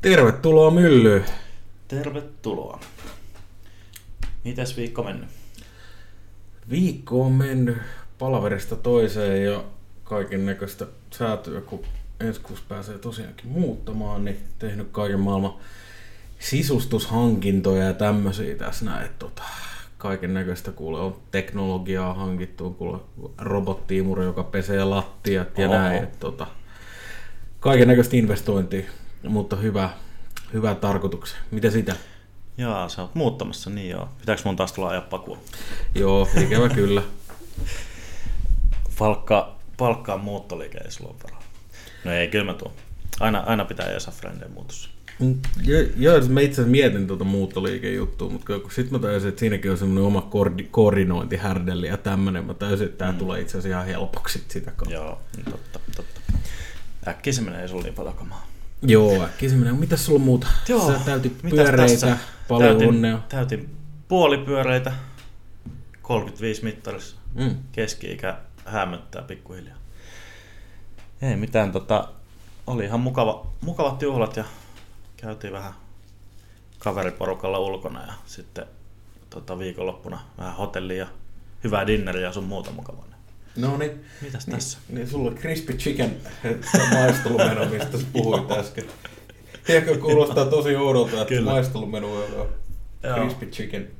Tervetuloa myllyyn. Tervetuloa. Mitäs viikko mennyt? Viikko on mennyt palaverista toiseen ja kaiken näköistä säätöä, kun ensi kuussa pääsee tosiaankin muuttamaan, niin tehnyt kaiken maailman sisustushankintoja ja tämmöisiä tässä näin. Tota, kaiken näköistä kuule on teknologiaa hankittu, kuule robottiimuri, joka pesee lattiat ja Oho. näin. Et, tota, kaiken näköistä investointia, mutta hyvä, hyvä tarkoituksen. Mitä sitä? Jaa, sä oot muuttamassa, niin joo. Pitääkö mun taas tulla ajaa pakua? Joo, ikävä kyllä. Palkka, palkkaa muuttoliike ei sulla varaa. No ei, kyllä mä tuon. Aina, aina pitää Esa Friendeen muutossa. Mm, jo- Joo, siis mä itse asiassa mietin tuota muuttoliikejuttua, mutta sitten mä tajusin, että siinäkin on semmoinen oma koordi- koordinointihärdelli ja tämmöinen. Mä tajusin, että tämä mm. tulee itse asiassa ihan helpoksi sit sitä kautta. Joo, totta, totta. Äkkiä se menee sulla niin paljon kamaa. Joo, äkkiä se menee. Mitäs sulla muuta? Joo, Sä täytit pyöreitä, tässä? paljon täytin, onnea. Täytin puolipyöreitä, 35 mittarissa. Mm. Keski-ikä hämöttää pikkuhiljaa. Ei mitään, tota, oli ihan mukava, mukavat juhlat ja käytiin vähän kaveriporukalla ulkona ja sitten tota, viikonloppuna vähän hotellia ja hyvää dinneriä ja sun muuta mukavaa. No niin. Mitäs Niin, tässä? niin sulla crispy chicken maistelumeno, mistä sä puhuit äsken. Tiedätkö, kuulostaa tosi oudolta, että Kyllä. maistelumenu on crispy chicken.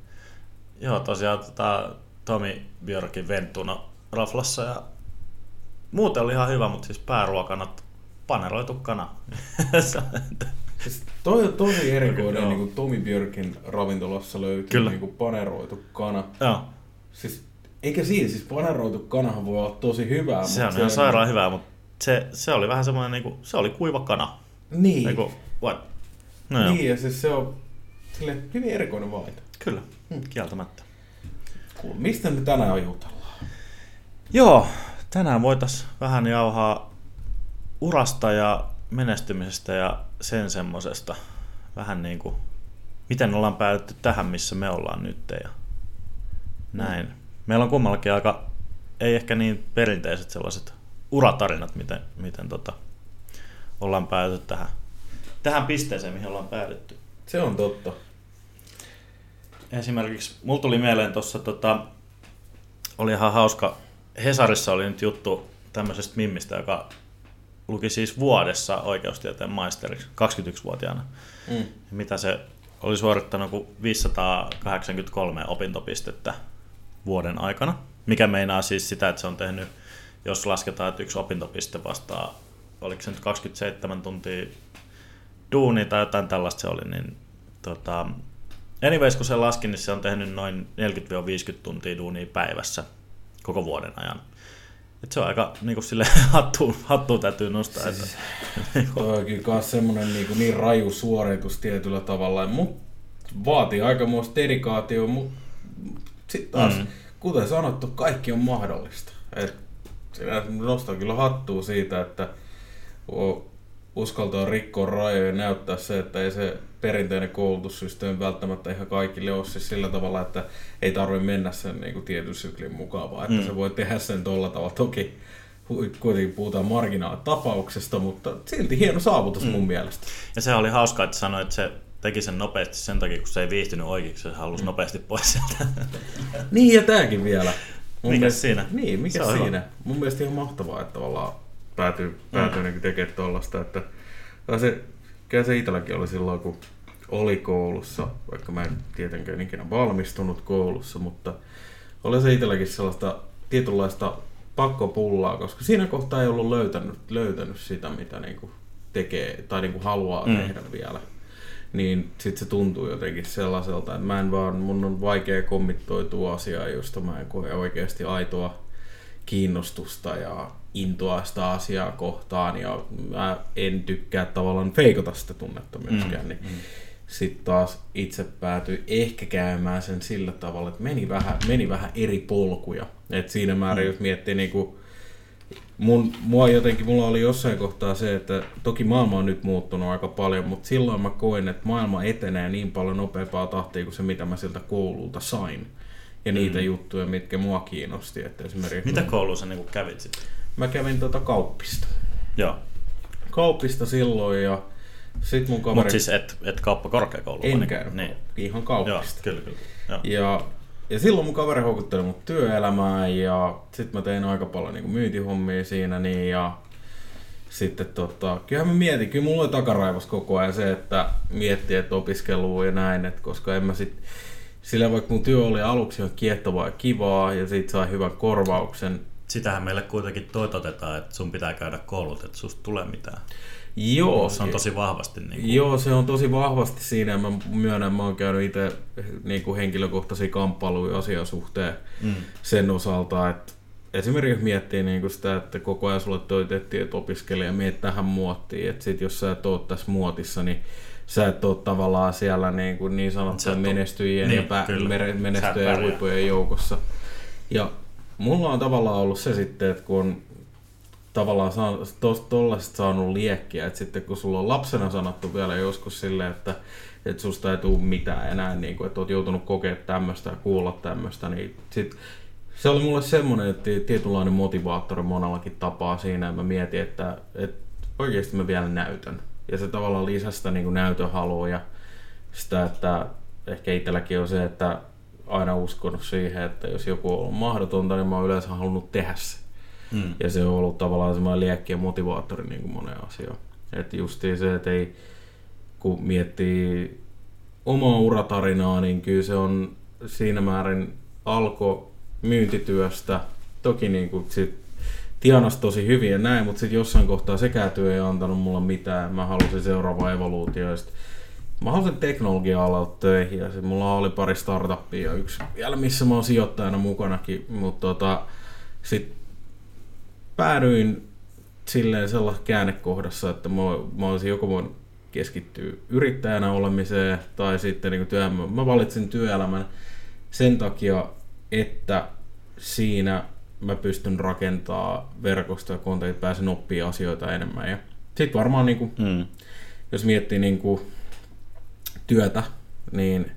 Joo, tosiaan tota, Tomi Björkin Ventuna raflassa ja muuten oli ihan hyvä, mutta siis pääruokana paneroitu kana. Siis toi on tosi erikoinen, niin kuin Tomi Björkin ravintolassa löytyy Kyllä. niin kuin paneroitu kana. Joo, Siis, eikä siinä, siis paneroitu kanahan voi olla tosi hyvää. se on ihan sairaan hyvää, mutta se, se oli vähän semmoinen, niinku, se oli kuiva kana. Niin, Eiku, what? No joo, niin ja siis se on sille hyvin erikoinen valinta. kyllä, kieltämättä. Cool. Mistä me tänään jutellaan? Joo, tänään voitais vähän jauhaa urasta ja menestymisestä ja sen semmosesta. Vähän niin kuin, miten ollaan päädytty tähän, missä me ollaan nyt ja näin. Meillä on kummallakin aika, ei ehkä niin perinteiset sellaiset uratarinat, miten, miten tota, ollaan päädytty tähän, tähän pisteeseen, mihin ollaan päädytty. Se on totta. Esimerkiksi mulla tuli mieleen tuossa, tota, oli ihan hauska, Hesarissa oli nyt juttu tämmöisestä mimmistä, joka luki siis vuodessa oikeustieteen maisteriksi 21-vuotiaana. Mm. Mitä se oli suorittanut kuin 583 opintopistettä vuoden aikana, mikä meinaa siis sitä, että se on tehnyt, jos lasketaan, että yksi opintopiste vastaa, oliko se nyt 27 tuntia duunia tai jotain tällaista se oli, niin tota, anyways, kun se laski, niin se on tehnyt noin 40-50 tuntia duunia päivässä koko vuoden ajan. Et se on aika niin kuin sille hattuun, hattuun täytyy nostaa. Että, Toi on kyllä kans semmonen niin, niin raju suoritus tietyllä tavalla. Mut vaatii aikamoista dedikaatio, mutta sitten taas, mm. Kuten sanottu, kaikki on mahdollista. Et sinä nostaa kyllä hattua siitä, että uskaltaa rikkoa rajoja ja näyttää se, että ei se perinteinen koulutussysteemi välttämättä ihan kaikille ole siis sillä tavalla, että ei tarvitse mennä sen niin kuin tietyn syklin mukaan, vaan että mm. Se voi tehdä sen tuolla tavalla. Toki kuitenkin puhutaan marginaalitapauksesta, mutta silti hieno saavutus mm. mun mielestä. ja se oli hauskaa, että sanoi, että se teki sen nopeasti sen takia, kun se ei viihtynyt oikeiksi, se halusi mm. nopeasti pois sieltä. Niin ja tääkin vielä. Mun Mikäs mielestä- siinä? Niin, mikä Se siinä? hyvä. Mun mielestä ihan mahtavaa, että tavallaan päätyy, päätyy mm. niin tekemään tollasta, että se, kyllä se itselläkin oli silloin, kun oli koulussa, vaikka mä en tietenkään ikinä valmistunut koulussa, mutta oli se itselläkin sellaista tietynlaista pakkopullaa, koska siinä kohtaa ei ollut löytänyt, löytänyt sitä, mitä niinku tekee tai niinku haluaa mm. Mm. tehdä vielä. Niin sit se tuntuu jotenkin sellaiselta, että mä en vaan, mun on vaikea kommittoitua asiaa, josta mä en koe oikeasti aitoa kiinnostusta ja intoa sitä asiaa kohtaan ja mä en tykkää tavallaan feikata sitä tunnetta myöskään, mm. niin sitten taas itse päätyi ehkä käymään sen sillä tavalla, että meni vähän, meni vähän eri polkuja. Et siinä määrin, mm. jos miettii niinku, mun, mua jotenkin, mulla oli jossain kohtaa se, että toki maailma on nyt muuttunut aika paljon, mutta silloin mä koin, että maailma etenee niin paljon nopeampaa tahtia kuin se, mitä mä siltä koululta sain. Ja niitä mm. juttuja, mitkä mua kiinnosti. Että esimerkiksi Mitä mä, koulussa niin kävit sitten? mä kävin tota kauppista. Joo. kauppista silloin ja Sitten mun kaveri... Mutta siis et, et kauppakorkeakoulu. en vai käynyt Niin. ihan Joo, kaupasta. kyllä, kyllä. Joo. Ja, ja silloin mun kaveri houkutteli mut työelämään ja sitten mä tein aika paljon niin myyntihommia siinä niin ja sitten tota, kyllähän mä mietin, kyllä mulla oli takaraivos koko ajan se, että miettii, että opiskelua ja näin, että koska en mä sit, sillä vaikka mun työ oli aluksi ihan kiehtovaa ja kivaa ja siitä sai hyvän korvauksen, Sitähän meille kuitenkin toitotetaan, että sun pitää käydä koulut, että susta tulee mitään. Joo, Se on tosi vahvasti niin kuin, Joo, se on tosi vahvasti siinä. Mä myönnän, mä oon käynyt itse niin kuin henkilökohtaisia kamppailuja asian suhteen mm, sen osalta, että esimerkiksi miettii niin kuin sitä, että koko ajan sulle toitettiin, että opiskelija miet tähän muottiin, että sit jos sä et oo tässä muotissa, niin sä et oo tavallaan siellä niin, kuin niin sanottujen menestyjien niin, ja pä- kyllä. menestyjien ja huippujen joukossa. Ja mulla on tavallaan ollut se sitten, että kun on tavallaan tuollaisesta saanut liekkiä, että sitten kun sulla on lapsena sanottu vielä joskus silleen, että, että susta ei tule mitään enää, niin kuin, että oot joutunut kokemaan tämmöistä ja kuulla tämmöistä, niin sit, se oli mulle semmoinen että tietynlainen motivaattori monellakin tapaa siinä, että mä mietin, että, että oikeasti mä vielä näytän. Ja se tavallaan lisäsi sitä niin kuin näytön halua ja sitä, että ehkä itselläkin on se, että aina uskonut siihen, että jos joku on mahdotonta, niin mä oon yleensä halunnut tehdä se. Mm, Ja se on ollut tavallaan semmoinen liekki ja motivaattori niin kuin moneen asiaan. Että justiin se, että ei, kun miettii omaa uratarinaa, niin kyllä se on siinä määrin alko myyntityöstä. Toki niin kuin sit tienas tosi hyvin ja näin, mutta sitten jossain kohtaa sekään työ ei antanut mulle mitään. Mä halusin seuraavaa evoluutioa. Ja mä halusin teknologia-alalta töihin ja sit mulla oli pari startuppia ja yksi vielä, missä mä oon sijoittajana mukanakin, mutta tota, sitten päädyin silleen sellaisessa käännekohdassa, että mä, mä olisin joko voinut keskittyä yrittäjänä olemiseen tai sitten niin työelämään. Mä valitsin työelämän sen takia, että siinä mä pystyn rakentaa verkostoa ja kontaktit, pääsen oppia asioita enemmän. Ja sitten varmaan niin kuin, mm, jos miettii niin kuin työtä, niin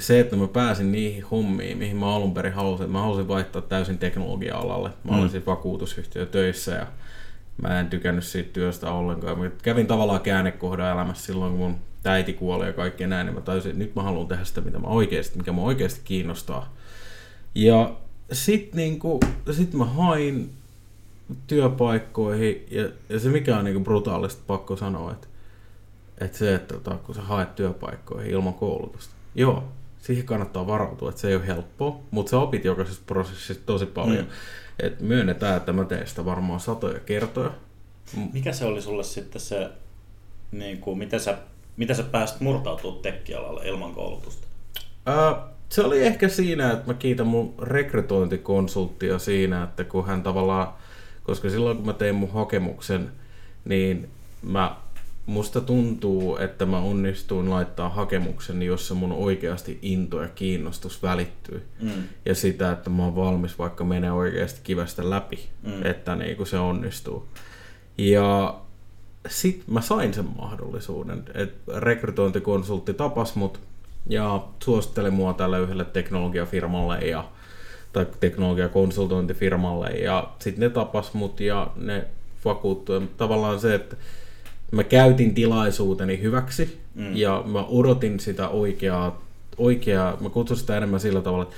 se, että mä pääsin niihin hommiin, mihin mä alun perin halusin, mä halusin vaihtaa täysin teknologia-alalle. Mä olin Mm. siis vakuutusyhtiö töissä ja mä en tykännyt siitä työstä ollenkaan. Mä kävin tavallaan käännekohdan elämässä silloin, kun mun äiti kuoli ja kaikkea näin, niin mä tajusin, että nyt mä haluan tehdä sitä, mitä mä oikeasti, mikä mä oikeasti kiinnostaa. Ja sit, niinku, sit mä hain työpaikkoihin ja, ja se mikä on niinku brutaalista pakko sanoa, että, että se, että tota, kun sä haet työpaikkoihin ilman koulutusta, joo, siihen kannattaa varautua, että se ei ole helppoa, mutta sä opit jokaisessa prosessissa tosi paljon. Mm. Mm. Et myönnetään, että mä teen sitä varmaan satoja kertoja. Mikä se oli sulle sitten se, niin kuin, miten, sä, miten sä pääsit murtautumaan tekkialalle ilman koulutusta? Ää, se oli ehkä siinä, että mä kiitän mun rekrytointikonsulttia siinä, että kun hän tavallaan, koska silloin kun mä tein mun hakemuksen, niin mä, musta tuntuu, että mä onnistuin laittaa hakemuksen, jossa mun oikeasti into ja kiinnostus välittyy. Mm. Ja sitä, että mä oon valmis vaikka menee oikeasti kivestä läpi, Mm. että niin kuin se onnistuu. Ja sit mä sain sen mahdollisuuden, että rekrytointikonsultti tapas mut ja suositteli mua tälle yhdelle teknologiafirmalle ja tai teknologiakonsultointifirmalle ja sitten ne tapas mut ja ne vakuuttui. Tavallaan se, että mä käytin tilaisuuteni hyväksi Mm. ja mä odotin sitä oikeaa, oikeaa, mä kutsun sitä enemmän sillä tavalla, että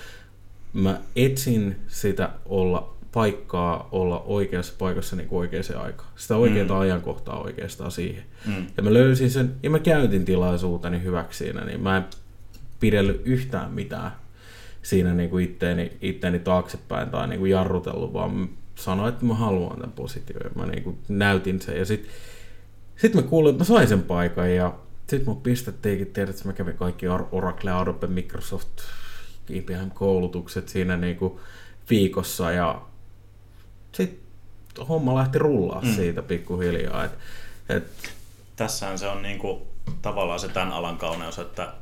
mä etsin sitä olla paikkaa olla oikeassa paikassa niin oikeaan aikaan. Sitä oikeaa Mm. ajankohtaa oikeastaan siihen. Mm. Ja mä löysin sen, ja mä käytin tilaisuuteni hyväksi siinä, niin mä en pidellyt yhtään mitään siinä niin kuin itteeni, itteeni taaksepäin tai niin kuin jarrutellut, vaan sanoin, että mä haluan tämän position ja mä niin kuin näytin sen. Ja sitten sit mä kuulin, että mä sain sen paikan ja sitten mun pistettiinkin, tiedät, että mä kävin kaikki Or- Oracle, Adobe, Microsoft, IBM-koulutukset siinä niin kuin viikossa ja sitten homma lähti rullaa Mm. mm. siitä pikkuhiljaa. Et, et, Tässähän se on niin kuin, tavallaan se tämän alan kauneus, että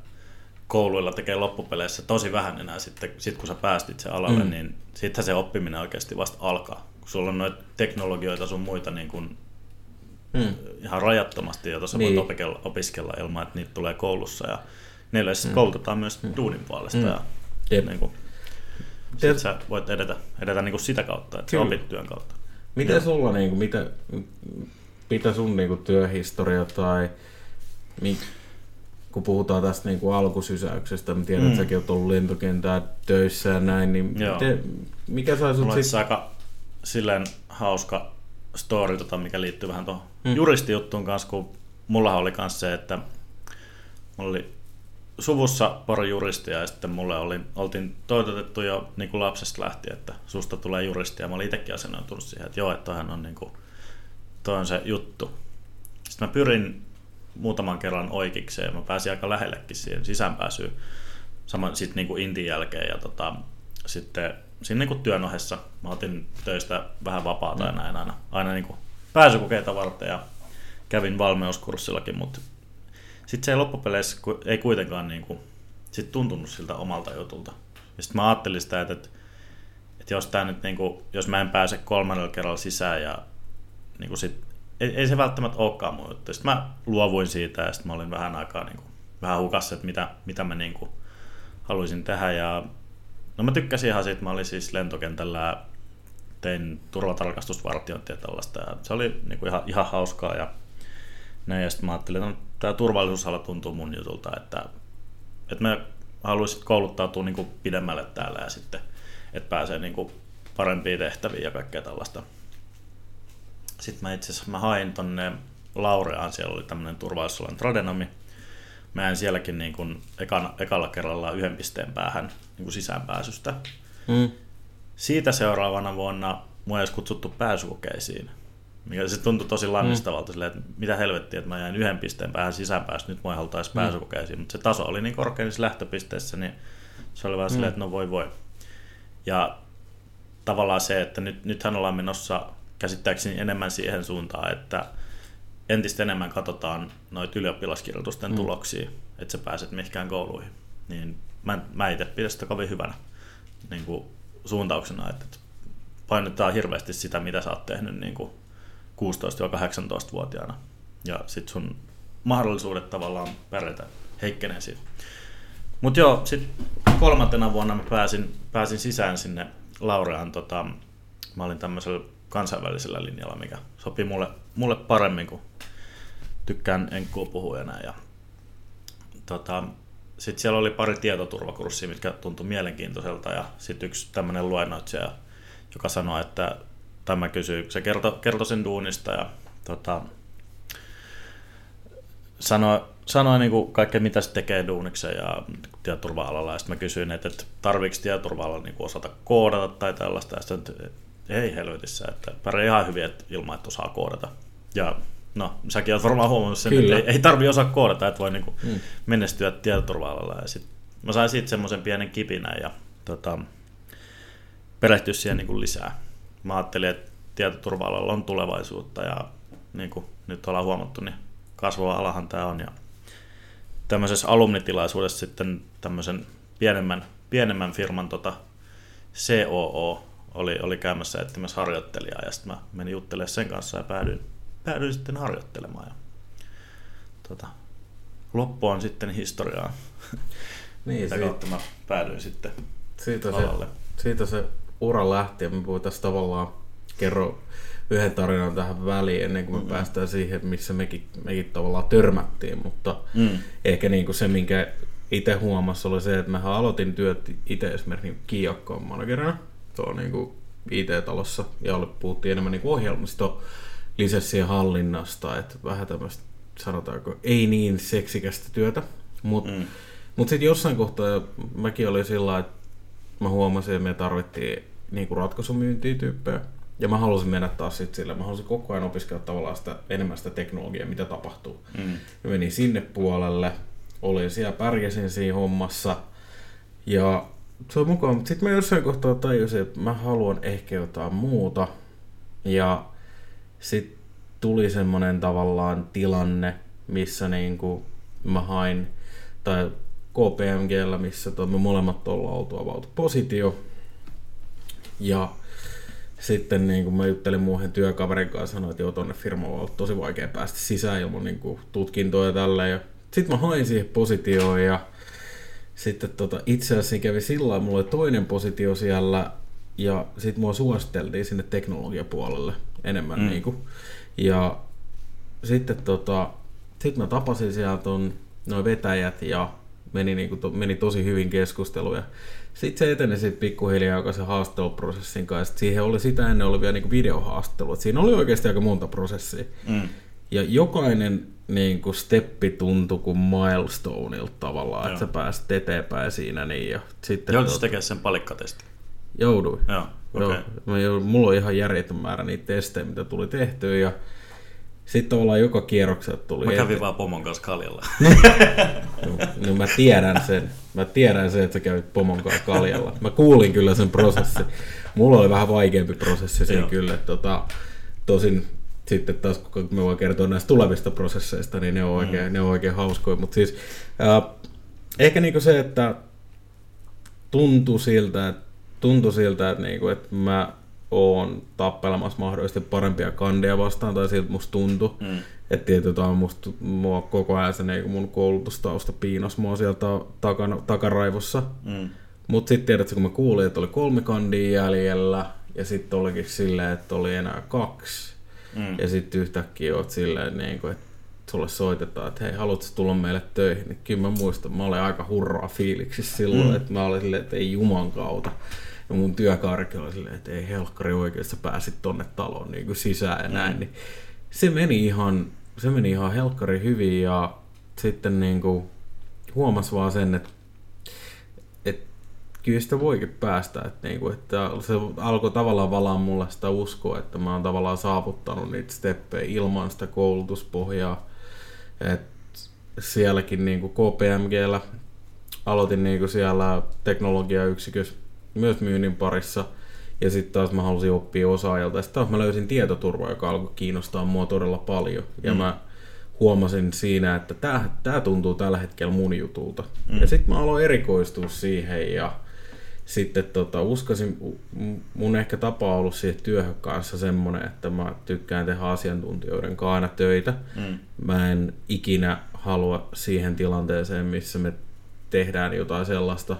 kouluilla tekee loppupeleissä tosi vähän enää sitten, sit kun sä päästit sen alalle, mm. Niin sittenhän se oppiminen oikeasti vasta alkaa. Kun sulla on noita teknologioita sun muita niin kuin mm. ihan rajattomasti, joita sä Niin. voit opiskella, opiskella ilman, että niitä tulee koulussa. Ja niille mm. koulutetaan myös mm. duunin puolesta. Mm. Ja, Jep. niin kuin, sit sä voit edetä, edetä niin kuin sitä kautta, että Kyllä. opit työn kautta. Miten Joo. sulla, niin kuin, mitä, mitä sun niinku työhistoria tai mi, kun puhutaan tästä niinku alkusysäyksestä, mä tiedän, mm. että säkin oot ollut lentokentää töissä ja näin, niin miten, mikä sai sut sitten... aika silleen hauska story, tota, mikä liittyy vähän tuohon mm. juristijuttuun kanssa, kun mulla oli myös se, että mulla oli suvussa pari juristia ja sitten mulle oli, oltiin toitotettu jo niin kuin lapsesta lähtien, että susta tulee juristi ja mä olin itsekin asennoitunut siihen, että joo, että on, niin kuin, toi on se juttu. Sitten mä pyrin muutaman kerran oikeikseen ja mä pääsin aika lähellekin siihen sisäänpääsyyn saman sitten niin kuin Intin jälkeen ja tota, sitten siinä niin kuin työn ohessa mä otin töistä vähän vapaata mm. ja näin aina, aina niin kuin pääsykokeita varten ja kävin valmeuskurssillakin, mutta sitten se ei loppupeleissä ei kuitenkaan niin kuin, sit tuntunut siltä omalta jutulta. Ja sitten mä ajattelin sitä, että, että, että jos, tää nyt, niin kuin, jos mä en pääse kolmannella kerralla sisään ja niin kuin sit, ei, ei, se välttämättä olekaan mun juttu. Sitten mä luovuin siitä ja sitten mä olin vähän aikaa niin kuin, vähän hukassa, että mitä, mitä mä niin kuin, haluaisin tehdä. Ja, no mä tykkäsin ihan siitä, mä olin siis lentokentällä tein turvatarkastusvartiointia ja tällaista. Ja se oli niin kuin ihan, ihan hauskaa ja näin. Ja sitten mä ajattelin, että no, tämä turvallisuusala tuntuu mun jutulta, että, että mä haluaisin kouluttautua niin kuin pidemmälle täällä ja sitten, että pääsee niin kuin parempiin tehtäviin ja kaikkea tällaista. Sitten mä itse asiassa mä hain tonne Laureaan, siellä oli tämmöinen turvallisuusalan tradenomi. Mä jäin sielläkin niin kuin ekana, ekalla kerralla yhden pisteen päähän niin kuin sisäänpääsystä. Mm. Siitä seuraavana vuonna mua ei kutsuttu pääsykokeisiin. Mikä se tuntui tosi lannistavalta, mm. silleen, että mitä helvettiä, että mä jäin yhden pisteen päähän sisäänpäästä, nyt mä en haluta edes mm. pääsykokeisiin. Mutta se taso oli niin korkea niissä lähtöpisteessä, niin se oli vaan mm. silleen, että no voi voi. Ja tavallaan se, että nyt, nythän ollaan menossa käsittääkseni enemmän siihen suuntaan, että entistä enemmän katsotaan noita ylioppilaskirjoitusten mm. tuloksia, että sä pääset mihinkään kouluihin. Niin mä, mä itse pidän sitä kovin hyvänä niin kuin suuntauksena, että painetaan hirveästi sitä, mitä sä oot tehnyt niin kuin 16-18-vuotiaana. Ja sitten sun mahdollisuudet tavallaan pärjätä heikkenee siitä. Mutta joo, sitten kolmantena vuonna mä pääsin, pääsin sisään sinne Laureaan. Tota, mä olin tämmöisellä kansainvälisellä linjalla, mikä sopi mulle, mulle paremmin, kun tykkään enkkuu puhujana. Ja, tota, sitten siellä oli pari tietoturvakurssia, mitkä tuntui mielenkiintoiselta. Ja sitten yksi tämmöinen luennoitsija, joka sanoi, että tai mä kysyin, se kertoi, kertoi sen duunista ja tota, sanoi, sanoi niin kuin kaikkea, mitä se tekee duuniksen ja tietoturva-alalla. Ja sitten mä kysyin, että, että tarviiko tietoturva-alalla niin osata koodata tai tällaista. Ja sitten, ei helvetissä, että pärjää ihan hyvin että ilman, että osaa koodata. Ja no, säkin olet varmaan huomannut sen, Kyllä. että ei, ei tarvi osaa koodata, että voi niin kuin hmm. menestyä tietoturva-alalla. Ja sit, mä sain siitä semmoisen pienen kipinän ja tota, perehtyä siihen niin kuin lisää mä ajattelin, että tietoturva-alalla on tulevaisuutta ja niin kuin nyt ollaan huomattu, niin kasvava alahan tämä on. Ja tämmöisessä alumnitilaisuudessa sitten tämmöisen pienemmän, pienemmän firman tota COO oli, oli käymässä etsimässä harjoittelijaa ja sitten mä menin juttelemaan sen kanssa ja päädyin, päädyin sitten harjoittelemaan. Ja, tota, loppu on sitten historiaa. Niin, Mitä kautta mä päädyin sitten siitä alalle. Se, siitä se ura lähti ja me voitaisiin tavallaan kerro yhden tarinan tähän väliin ennen kuin me mm-hmm. päästään siihen, missä mekin, mekin tavallaan törmättiin, mutta mm. ehkä niin kuin se, minkä itse huomassa oli se, että mehän aloitin työt itse esimerkiksi kiiakkoon managerina, tuo niin kuin IT-talossa, ja oli, puhuttiin enemmän niin ohjelmisto lisenssien hallinnasta, että vähän tämmöistä sanotaanko ei niin seksikästä työtä, mutta mm. mut sitten jossain kohtaa mäkin oli sillä että mä huomasin, että me tarvittiin niinku ratkaisumyyntiä tyyppejä. Ja mä halusin mennä taas sit sille, mä halusin koko ajan opiskella tavallaan sitä, enemmän sitä teknologiaa, mitä tapahtuu. Mm. Ja menin sinne puolelle, olin siellä, pärjäsin siinä hommassa. Ja se on mukaan, mutta sitten mä jossain kohtaa tajusin, että mä haluan ehkä jotain muuta. Ja sitten tuli semmoinen tavallaan tilanne, missä niinku mä hain, tai KPMGllä, missä to, me molemmat ollaan oltu avautu positio. Ja sitten niin kun mä juttelin muuhen työkaverin kanssa, sanoin, että joo, tonne firmaan on ollut tosi vaikea päästä sisään ilman niin kuin, tutkintoa ja tälleen. Sitten mä hain siihen positioon ja sitten tota, itse asiassa kävi sillä mulla oli toinen positio siellä ja sitten mua suositeltiin sinne teknologiapuolelle enemmän. Mm. Niin kuin. Ja sitten tota, sit mä tapasin sieltä noin vetäjät ja meni, niinku, to, meni tosi hyvin keskusteluja. Sitten se eteni sitten pikkuhiljaa jokaisen haastatteluprosessin kanssa. Siihen oli sitä ennen oli vielä niinku videohaastattelu. Et siinä oli oikeasti aika monta prosessia. Mm. Ja jokainen niin kuin steppi tuntui kuin milestoneilta tavallaan, Joo. että sä pääsit eteenpäin siinä. Niin, ja sitten Joudutko tekemään sen palikkatesti? Jouduin. Joo, okay. Joo. Mulla on ihan järjetön määrä niitä testejä, mitä tuli tehtyä. Ja sitten tavallaan joka kierroksella tuli... Mä kävin vaan pomon kanssa kaljalla. no, no, mä tiedän sen. Mä tiedän sen, että sä kävit pomon kanssa kaljalla. Mä kuulin kyllä sen prosessin. Mulla oli vähän vaikeampi prosessi siinä kyllä. Tota, tosin sitten taas, kun me voi kertoa näistä tulevista prosesseista, niin ne on oikein, mm. ne on oikein hauskoja. Mutta siis äh, ehkä niinku se, että tuntui siltä, että, tuntui siltä, että, niinku, että mä oon tappelemassa mahdollisesti parempia kandeja vastaan, tai siltä musta tuntui. Mm. Että tietysti musta, mua koko ajan se niin mun koulutustausta piinas mua sieltä takana, takaraivossa. Mm. Mutta sitten tiedätkö, kun mä kuulin, että oli kolme kandia jäljellä, ja sitten olikin silleen, että oli enää kaksi. Mm. Ja sitten yhtäkkiä oot silleen, niin kuin, että sulle soitetaan, että hei, haluatko tulla meille töihin? Niin kyllä mä muistan, mä olin aika hurraa fiiliksissä silloin, mm. että mä olin silleen, että ei juman kautta. Ja mun työkaarikin oli silleen, että ei helkkari oikeasti pääsit tonne taloon niin kuin sisään ja näin. Mm. Niin se meni ihan, se meni ihan helkkari hyvin ja sitten niin kuin huomasi vaan sen, että, että kyllä sitä voikin päästä. Että, niin kuin, että se alkoi tavallaan valaa mulle sitä uskoa, että mä oon tavallaan saavuttanut niitä steppejä ilman sitä koulutuspohjaa. että sielläkin niin kuin KPMGllä aloitin niin kuin siellä teknologiayksikössä myös myynnin parissa. Ja sitten taas mä halusin oppia osaajalta. Sitten taas mä löysin tietoturvaa, joka alkoi kiinnostaa mua todella paljon. Ja mm. mä huomasin siinä, että tämä tää tuntuu tällä hetkellä mun jutulta. Mm. Ja sitten mä aloin erikoistua siihen ja sitten tota, uskasin, mun ehkä tapa on ollut siihen työhön kanssa semmoinen, että mä tykkään tehdä asiantuntijoiden kanssa aina töitä. Mm. Mä en ikinä halua siihen tilanteeseen, missä me tehdään jotain sellaista,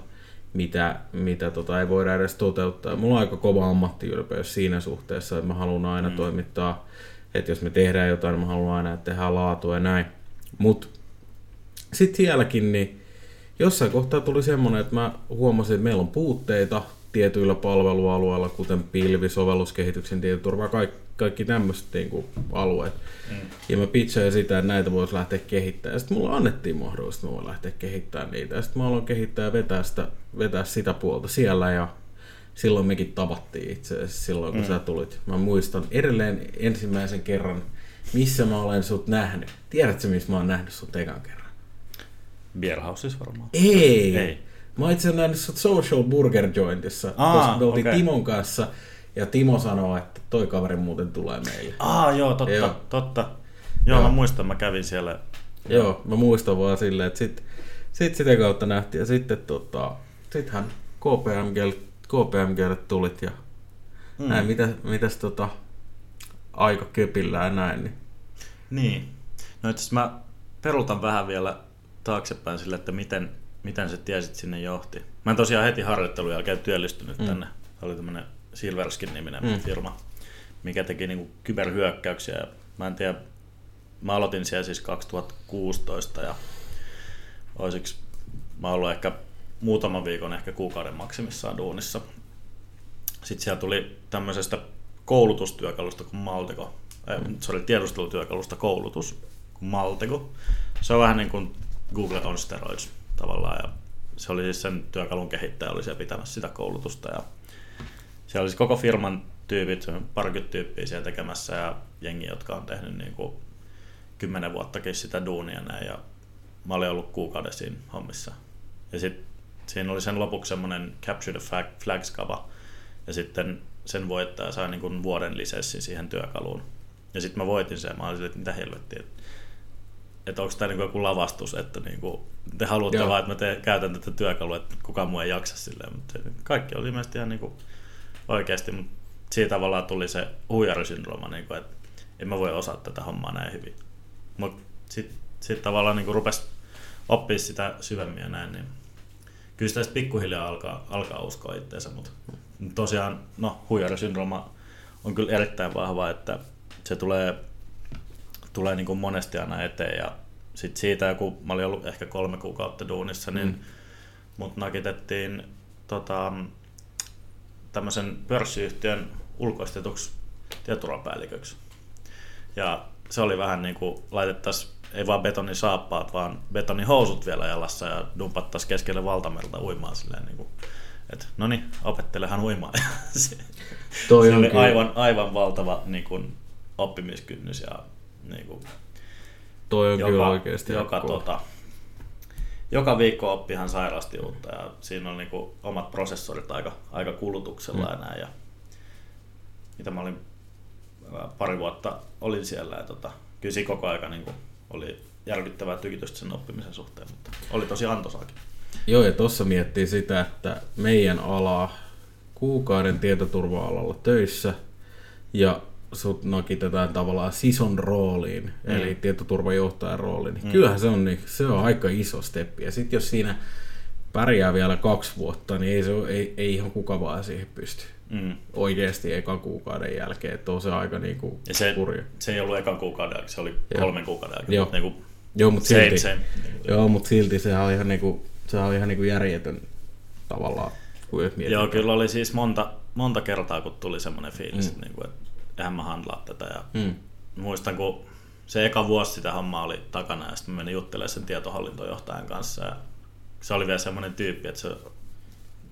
mitä, mitä tota ei voida edes toteuttaa. Mulla on aika kova ammattiylpeys siinä suhteessa, että mä haluan aina mm. toimittaa, että jos me tehdään jotain, niin mä haluan aina, että tehdään laatua ja näin. Mutta sitten sielläkin, niin jossain kohtaa tuli semmoinen, että mä huomasin, että meillä on puutteita tietyillä palvelualueilla, kuten pilvi, sovelluskehityksen tietoturva, kaikki, kaikki tämmöiset niin kuin, alueet. Mm. Ja mä pitchasin sitä, että näitä voisi lähteä kehittämään. Ja sitten mulla annettiin mahdollisuus, että mä voin lähteä kehittämään niitä. Ja sitten mä aloin kehittää ja vetää sitä, vetää sitä puolta siellä. Ja silloin mekin tavattiin itse asiassa silloin, kun mm. sä tulit. Mä muistan edelleen ensimmäisen kerran, missä mä olen sut nähnyt. Tiedätkö, missä mä oon nähnyt sut ekan kerran? Beerhouseissa varmaan. Ei. Ei. Mä itse nähnyt sut Social Burger Jointissa, Aa, koska me oltiin okay. Timon kanssa. Ja Timo sanoo, että toi kaveri muuten tulee meille. Aa, joo, totta, joo. totta. Joo, joo, mä muistan, mä kävin siellä. Joo, mä muistan vaan silleen, että sit, sit sitä kautta nähtiin. Ja sitten tota, sittenhän KPMG, KPMGlle tulit ja hmm. näin, mitä, mitäs tota, aika köpillään näin. Niin. niin. No itse mä perutan vähän vielä taaksepäin sille, että miten, miten se tiesit sinne johti. Mä en tosiaan heti harjoittelun jälkeen työllistynyt mm. tänne. Oli tämmönen Silverskin niminen mm. firma, mikä teki niinku kyberhyökkäyksiä. Mä en tiedä, mä aloitin siellä siis 2016 ja olisiko mä ollut ehkä muutaman viikon, ehkä kuukauden maksimissaan duunissa. Sitten siellä tuli tämmöisestä koulutustyökalusta kuin Malteko, mm. se oli tiedustelutyökalusta koulutus kuin Malteko. Se on vähän niin kuin Google on steroids tavallaan ja se oli siis sen työkalun kehittäjä, oli siellä pitämässä sitä koulutusta ja siellä olisi koko firman tyypit, parikymmentä tyyppiä siellä tekemässä ja jengi, jotka on tehnyt niin kuin kymmenen vuottakin sitä duunia näin ja mä olin ollut kuukauden siinä hommissa. Ja sitten siinä oli sen lopuksi semmoinen Capture the Flags kava ja sitten sen voittaja sai niin kuin vuoden lisenssin siihen työkaluun. Ja sitten mä voitin sen, mä olin että mitä helvettiä, että, että onko tämä niin joku lavastus, että niin kuin, te haluatte Joo. vaan, että mä te, käytän tätä työkalua, että kukaan muu ei jaksa silleen, mutta kaikki oli ilmeisesti ihan niin kuin oikeasti, mutta siitä tavallaan tuli se huijarisyndrooma, niin kuin, että en mä voi osaa tätä hommaa näin hyvin. Mutta sitten sit tavallaan niin rupesi oppia sitä syvemmin ja näin, niin kyllä sitä pikkuhiljaa alkaa, alkaa uskoa itseensä, mutta tosiaan no, huijarisyndrooma on kyllä erittäin vahva, että se tulee, tulee niin kuin monesti aina eteen ja sitten siitä joku, mä olin ollut ehkä kolme kuukautta duunissa, niin mm. mut nakitettiin tota, tämmöisen pörssiyhtiön ulkoistetuksi tietoturvapäälliköksi. Ja se oli vähän niin kuin laitettaisiin ei vaan betonin saappaat, vaan betonihousut vielä jalassa ja dumpattaisiin keskelle valtamerta uimaan silleen niin kuin, että no niin, opettelehan uimaan. Toi se oli aivan, aivan valtava niin kuin, oppimiskynnys ja niin kuin, Toi on joka, kyllä oikeasti joka, tota, joka viikko oppi ihan sairaasti uutta ja siinä on niin kuin, omat prosessorit aika, aika kulutuksella mm. ja näin. Ja, mitä mä olin pari vuotta olin siellä ja tota, kyllä siinä koko aika niin kuin, oli järkyttävää tykitystä sen oppimisen suhteen, mutta oli tosi antosaakin. Joo, ja tuossa miettii sitä, että meidän ala kuukauden tietoturva-alalla töissä ja sut nakitetaan tavallaan sison rooliin, mm. eli tietoturvajohtajan rooliin, niin mm. kyllähän se on, niin, se on aika iso steppi. Ja sitten jos siinä pärjää vielä kaksi vuotta, niin ei, se ole, ei, ei ihan kuka vaan siihen pysty. Mm. Oikeasti ekan kuukauden jälkeen, että on se aika niin kuin ja se, kurja. se ei ollut ekan kuukauden jälkeen, se oli Joo. kolmen kuukauden jälkeen. Joo. Niin kuin Joo, mutta silti, same. Joo, mutta silti se on ihan, niin kuin, se on ihan niin kuin järjetön tavallaan. Kun Joo, kyllä oli siis monta, monta kertaa, kun tuli semmoinen fiilis, mm. että, niin kuin, että eihän mä handlaa tätä. Ja mm. Muistan, kun se eka vuosi sitä hommaa oli takana ja sitten menin juttelemaan sen tietohallintojohtajan kanssa. Ja se oli vielä semmoinen tyyppi, että se,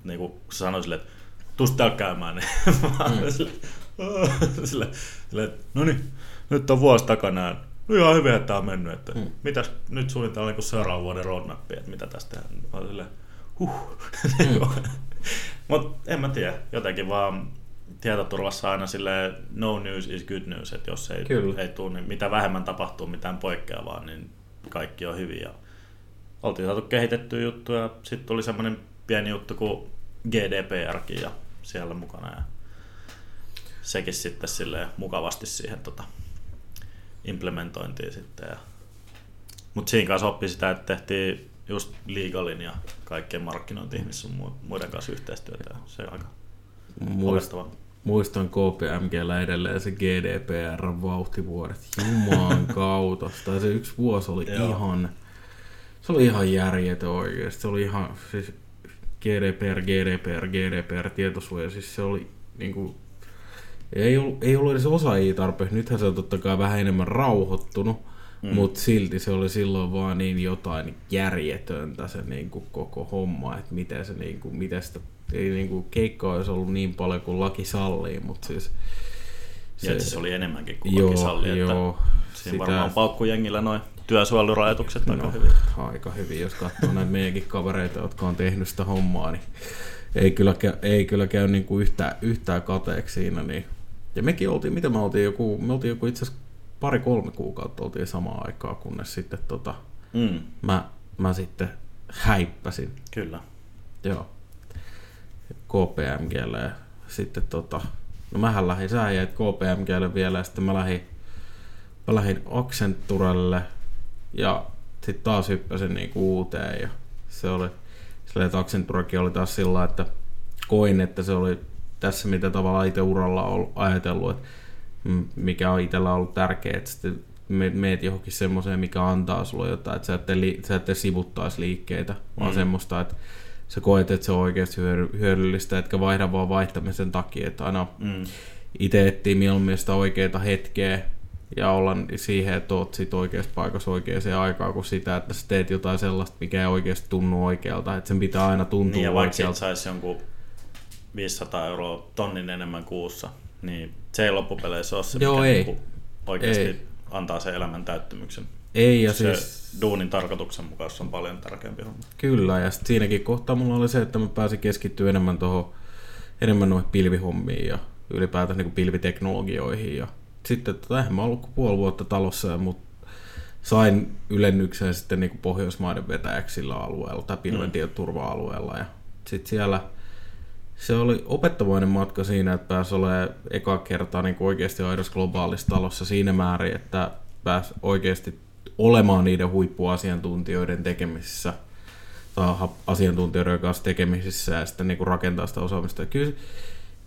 niin kuin se sanoi sille, että tuu täällä käymään. Niin mm. sille, sille, sille, no niin, nyt on vuosi takana. No ihan hyvin, että tämä on mennyt. Että mm. Mitäs nyt suunnitellaan niin seuraavan vuoden roadmapia, että mitä tästä olin silleen, huh. Mm. Mutta en mä tiedä, jotenkin vaan tietoturvassa aina sille no news is good news, että jos ei, Kyllä. ei tule, niin mitä vähemmän tapahtuu mitään poikkeavaa, niin kaikki on hyvin. Ja oltiin saatu kehitettyä juttuja, sitten tuli semmoinen pieni juttu kuin GDPRkin ja siellä mukana ja sekin sitten sille mukavasti siihen tota, implementointiin sitten. Ja... Mutta siinä kanssa oppi sitä, että tehtiin just legalin ja kaikkien markkinointi-ihmisten muiden kanssa yhteistyötä. Se on aika Muist, muistan KPMGllä edelleen se GDPR-vauhtivuodet. Jumaan kautta. Tai se yksi vuosi oli ihan... Se oli ihan järjetön oikeasti. Se oli ihan... Siis GDPR, GDPR, GDPR, tietosuoja. Siis se oli niinku... Ei ollut, ei ollut edes osaajia tarpeeksi. Nythän se on totta kai vähän enemmän rauhoittunut. Mm. Mutta silti se oli silloin vaan niin jotain järjetöntä se niin kuin koko homma, että miten, se, niin kuin, miten sitä ei niin kuin keikkaa olisi ollut niin paljon kuin laki sallii, mutta siis... Se, ja se oli enemmänkin kuin joo, laki sallii, joo, että siinä sitä... varmaan paukkujengillä noin työsuojelurajoitukset no, aika hyvin. Aika hyvin, jos katsoo näitä meidänkin kavereita, jotka on tehnyt sitä hommaa, niin ei kyllä, ei kyllä käy niin kuin yhtään, yhtään kateeksi siinä. Niin. Ja mekin oltiin, mitä me oltiin, joku, me oltiin joku itse asiassa pari-kolme kuukautta oltiin samaan aikaan, kunnes sitten tota, mm. mä, mä sitten häippäsin. Kyllä. Joo. KPMGlle ja sitten tota, no mähän lähdin, sä jäit KPMGlle vielä ja sitten mä lähdin, mä lähdin Accenturelle ja sitten taas hyppäsin niinku uuteen ja se oli silleen, että Accenturakin oli taas sillä että koin, että se oli tässä mitä tavallaan itse uralla on ajatellut, että mikä on itsellä ollut tärkeää, että sitten meet johonkin semmoiseen, mikä antaa sulle jotain, että sä ette, li, sä ette sivuttaisi liikkeitä, vaan mm. semmoista, että sä koet, että se on oikeasti hyödyllistä, etkä vaihda vaan vaihtamisen takia, että aina mm. itse etsii mieluummin sitä oikeaa hetkeä ja olla siihen, että oot sit oikeassa paikassa oikeaan aikaan, kuin sitä, että sä teet jotain sellaista, mikä ei oikeasti tunnu oikealta, että sen pitää aina tuntua niin, ja vaikka oikealta. saisi jonkun 500 euroa tonnin enemmän kuussa, niin se ei loppupeleissä ole se, Joo, mikä ei. Niin oikeasti ei. antaa sen elämän täyttymyksen. Ei, ja se siis... duunin tarkoituksen mukaan on paljon tärkeämpi homma. Kyllä, ja siinäkin kohtaa mulla oli se, että mä pääsin keskittyä enemmän tuohon enemmän noihin pilvihommiin ja ylipäätään niin pilviteknologioihin. Ja sitten tota, eihän mä ollut kuin puoli vuotta talossa, mutta sain ylennyksen sitten niin Pohjoismaiden vetäjäksi sillä alueella tai pilven mm. turva-alueella. Ja sitten siellä se oli opettavainen matka siinä, että pääsi olemaan eka kertaa niin oikeasti aidossa globaalissa talossa siinä määrin, että pääsi oikeasti olemaan niiden huippuasiantuntijoiden tekemisissä tai asiantuntijoiden kanssa tekemisissä ja sitten niin kuin rakentaa sitä osaamista. kyllä,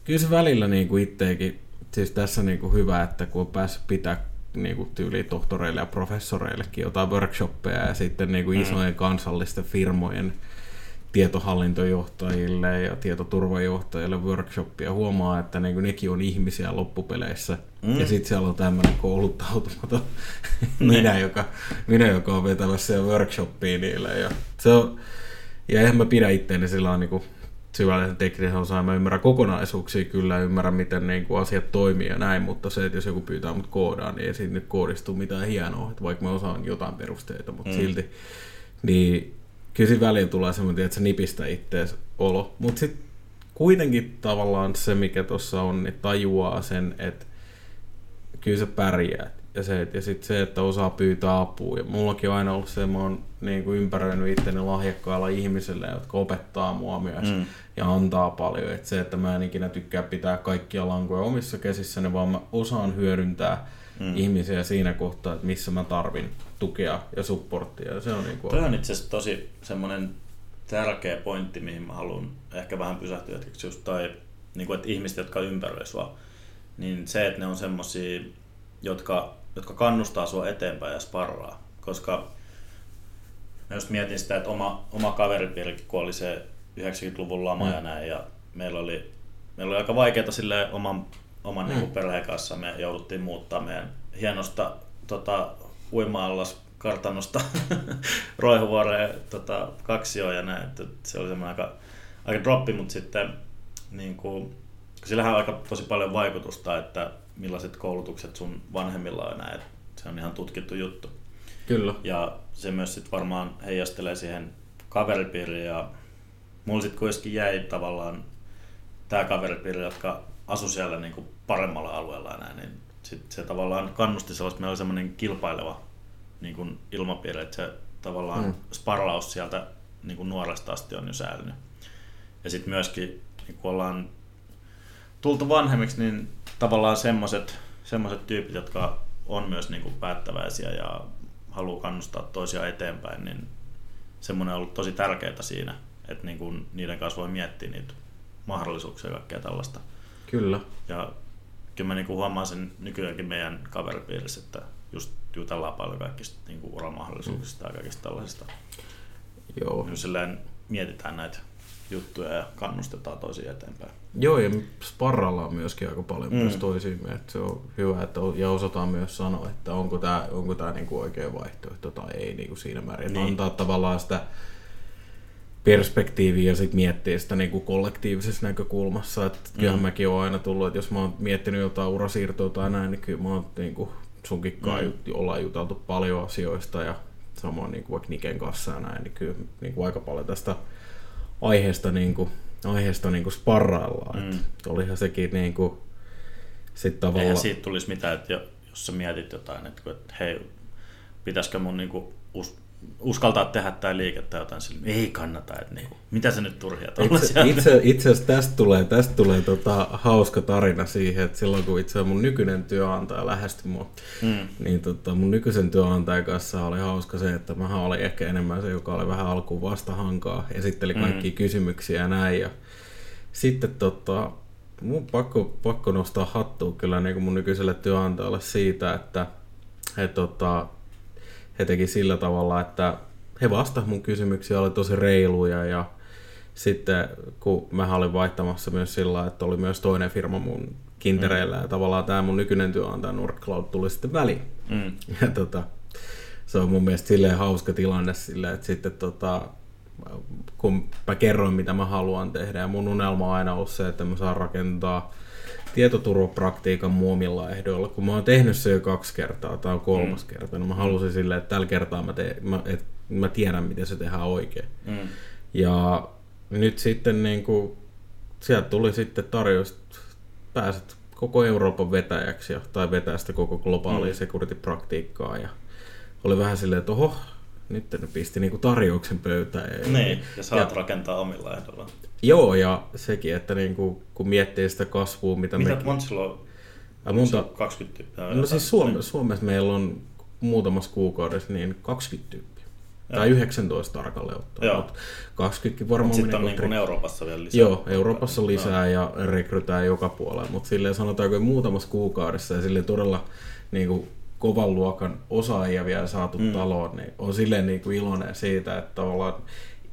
kyllä se välillä niin kuin itseäkin, siis tässä niin kuin hyvä, että kun on päässyt pitää niin kuin tyyli tohtoreille ja professoreillekin jotain workshoppeja ja sitten niin kuin Mm. isojen kansallisten firmojen tietohallintojohtajille ja tietoturvajohtajille workshoppia. Huomaa, että niin nekin on ihmisiä loppupeleissä. Mm. Ja sitten siellä on tämmöinen kouluttautumaton Niin. minä, joka, minä, joka on vetämässä ja workshoppia niille. Ja, se on, ja eihän mä pidä itteeni sillä niin kuin syvällisen teknisen osaan. Mä ymmärrän kokonaisuuksia kyllä, ymmärrän miten niin kuin asiat toimii ja näin, mutta se, että jos joku pyytää mut koodaan, niin ei siitä nyt koodistuu mitään hienoa, että vaikka mä osaan jotain perusteita, mutta mm. silti. Niin kyllä siinä välillä tulee semmoinen, että se nipistää ittees olo. Mutta sitten kuitenkin tavallaan se, mikä tuossa on, niin tajuaa sen, että kyllä se pärjää. Ja, se, ja sitten se, että osaa pyytää apua. Ja mullakin on aina ollut se, että mä oon niin kuin ympäröinyt itteni lahjakkailla ihmisille, jotka opettaa mua myös Mm. ja antaa paljon. Et se, että mä en ikinä tykkää pitää kaikkia lankoja omissa käsissäni, vaan mä osaan hyödyntää mm. ihmisiä siinä kohtaa, että missä mä tarvin tukea ja supporttia. Ja se on niin kuin Toi on itse asiassa tosi semmoinen tärkeä pointti, mihin mä haluan ehkä vähän pysähtyä hetkeksi just toi, niin kuin, että ihmiset, jotka ympäröi sua, niin se, että ne on semmosia, jotka, jotka kannustaa sua eteenpäin ja sparraa. Koska mä just mietin sitä, että oma, oma kaveripiirikin, kun oli se 90-luvun lama Mm. ja näin, ja meillä oli, meillä oli aika vaikeaa sille oman, oman Mm. niin kuin perheen kanssa. Me jouduttiin muuttaa meidän hienosta tota, uima-allas kartanosta Roihuvuoreen tota, kaksioon ja näin. Että se oli semmoinen aika, aika droppi, mutta sitten niin kuin, sillähän on aika tosi paljon vaikutusta, että millaiset koulutukset sun vanhemmilla on näin. Se on ihan tutkittu juttu. Kyllä. Ja se myös sit varmaan heijastelee siihen kaveripiiriin ja mulla sitten kuitenkin jäi tavallaan tämä kaveripiiri, jotka asu siellä niinku paremmalla alueella näin, niin sit se tavallaan kannusti sellaista, meillä oli semmoinen kilpaileva niin kuin ilmapiiri, että se tavallaan mm. Sparlaus sieltä niin kuin nuoresta asti on jo säilynyt. Ja sitten myöskin, niin kun ollaan tultu vanhemmiksi, niin tavallaan semmoiset semmoiset tyypit, jotka on myös niin kuin päättäväisiä ja haluaa kannustaa toisia eteenpäin, niin semmoinen on ollut tosi tärkeää siinä, että niin kuin niiden kanssa voi miettiä niitä mahdollisuuksia ja kaikkea tällaista. Kyllä. Ja kyllä mä niinku huomaan sen nykyäänkin meidän kaveripiirissä, että just jutellaan paljon kaikista niinku uramahdollisuuksista ja kaikista tällaisista. Joo. Niin silleen mietitään näitä juttuja ja kannustetaan toisia eteenpäin. Joo, ja sparraillaan myöskin aika paljon Mm. mm. myös toisiimme. Että se on hyvä, että ja osataan myös sanoa, että onko tämä onko tää niinku oikea vaihtoehto tai ei niinku siinä määrin. Niin. Antaa tavallaan sitä perspektiiviä ja sitten miettiä sitä niinku kollektiivisessa näkökulmassa. Että Mm. kyllähän mäkin olen aina tullut, että jos mä oon miettinyt jotain urasiirtoa tai näin, niin kyllä mä oon niinku sunkin kai Mm. ollaan juteltu paljon asioista ja samoin niinku vaikka Niken kanssa ja näin, niin kyllä niinku aika paljon tästä aiheesta, niinku, aiheesta niinku sparraillaan. Mm. Mm. Olihan sekin niinku, sit tavallaan... Eihän siitä tulisi mitään, että jo- jos sä mietit jotain, että, että hei, pitäisikö mun niinku us, uskaltaa tehdä tai liikettä jotain, sille, ei kannata, että niinku, mitä se nyt turhia Itse, itse, itse asiassa tästä tulee, tästä tulee tota, hauska tarina siihen, että silloin kun itse mun nykyinen työnantaja lähestyi mua, Mm. niin tota, mun nykyisen työnantajan kanssa oli hauska se, että mä olin ehkä enemmän se, joka oli vähän alkuun vastahankaa, esitteli Mm. kaikkia kysymyksiä ja näin. Ja sitten tota, mun pakko, pakko nostaa hattua kyllä niin mun nykyiselle työnantajalle siitä, että he, tota, he teki sillä tavalla, että he vastasivat mun kysymyksiä, oli tosi reiluja ja sitten kun mä olin vaihtamassa myös sillä että oli myös toinen firma mun kintereillä ja tavallaan tämä mun nykyinen työnantaja Nordcloud tuli sitten väliin. Mm. Ja tota, se on mun mielestä silleen hauska tilanne silleen, että sitten tota, kun mä kerroin mitä mä haluan tehdä ja mun unelma on aina ollut se, että mä saan rakentaa tietoturvapraktiikan muomilla ehdoilla, kun mä oon tehnyt se jo kaksi kertaa, tai on kolmas mm. kerta, niin mä halusin silleen, että tällä kertaa mä, teen, mä, et, mä tiedän, miten se tehdään oikein. Mm. Ja nyt sitten niin kuin, sieltä tuli sitten tarjous, että pääset koko Euroopan vetäjäksi ja, tai vetää sitä koko globaalia Mm. security-praktiikkaa. Ja oli vähän silleen, että oho, nyt ne pisti niinku tarjouksen pöytään. Ja, Niin, ja saat ja, rakentaa omilla ehdoilla. Joo, ja sekin, että niinku, kun miettii sitä kasvua, mitä Mitä me... sulla on? Ja monta, 20 tyyppiä. no jotain. siis Suomessa, Suomessa meillä on muutamassa kuukaudessa niin 20 tyyppiä. Joo. Tai 19 tarkalleen ottaen. Joo. Mutta 20 varmaan Sitten on niin kuin Euroopassa vielä lisää. Joo, Euroopassa lisää ja rekrytään joka puolella, mutta silleen sanotaanko muutamassa kuukaudessa ja silleen todella niin kuin, kovan luokan osaajia vielä saatu mm. taloon, niin on silleen niin kuin iloinen siitä, että tavallaan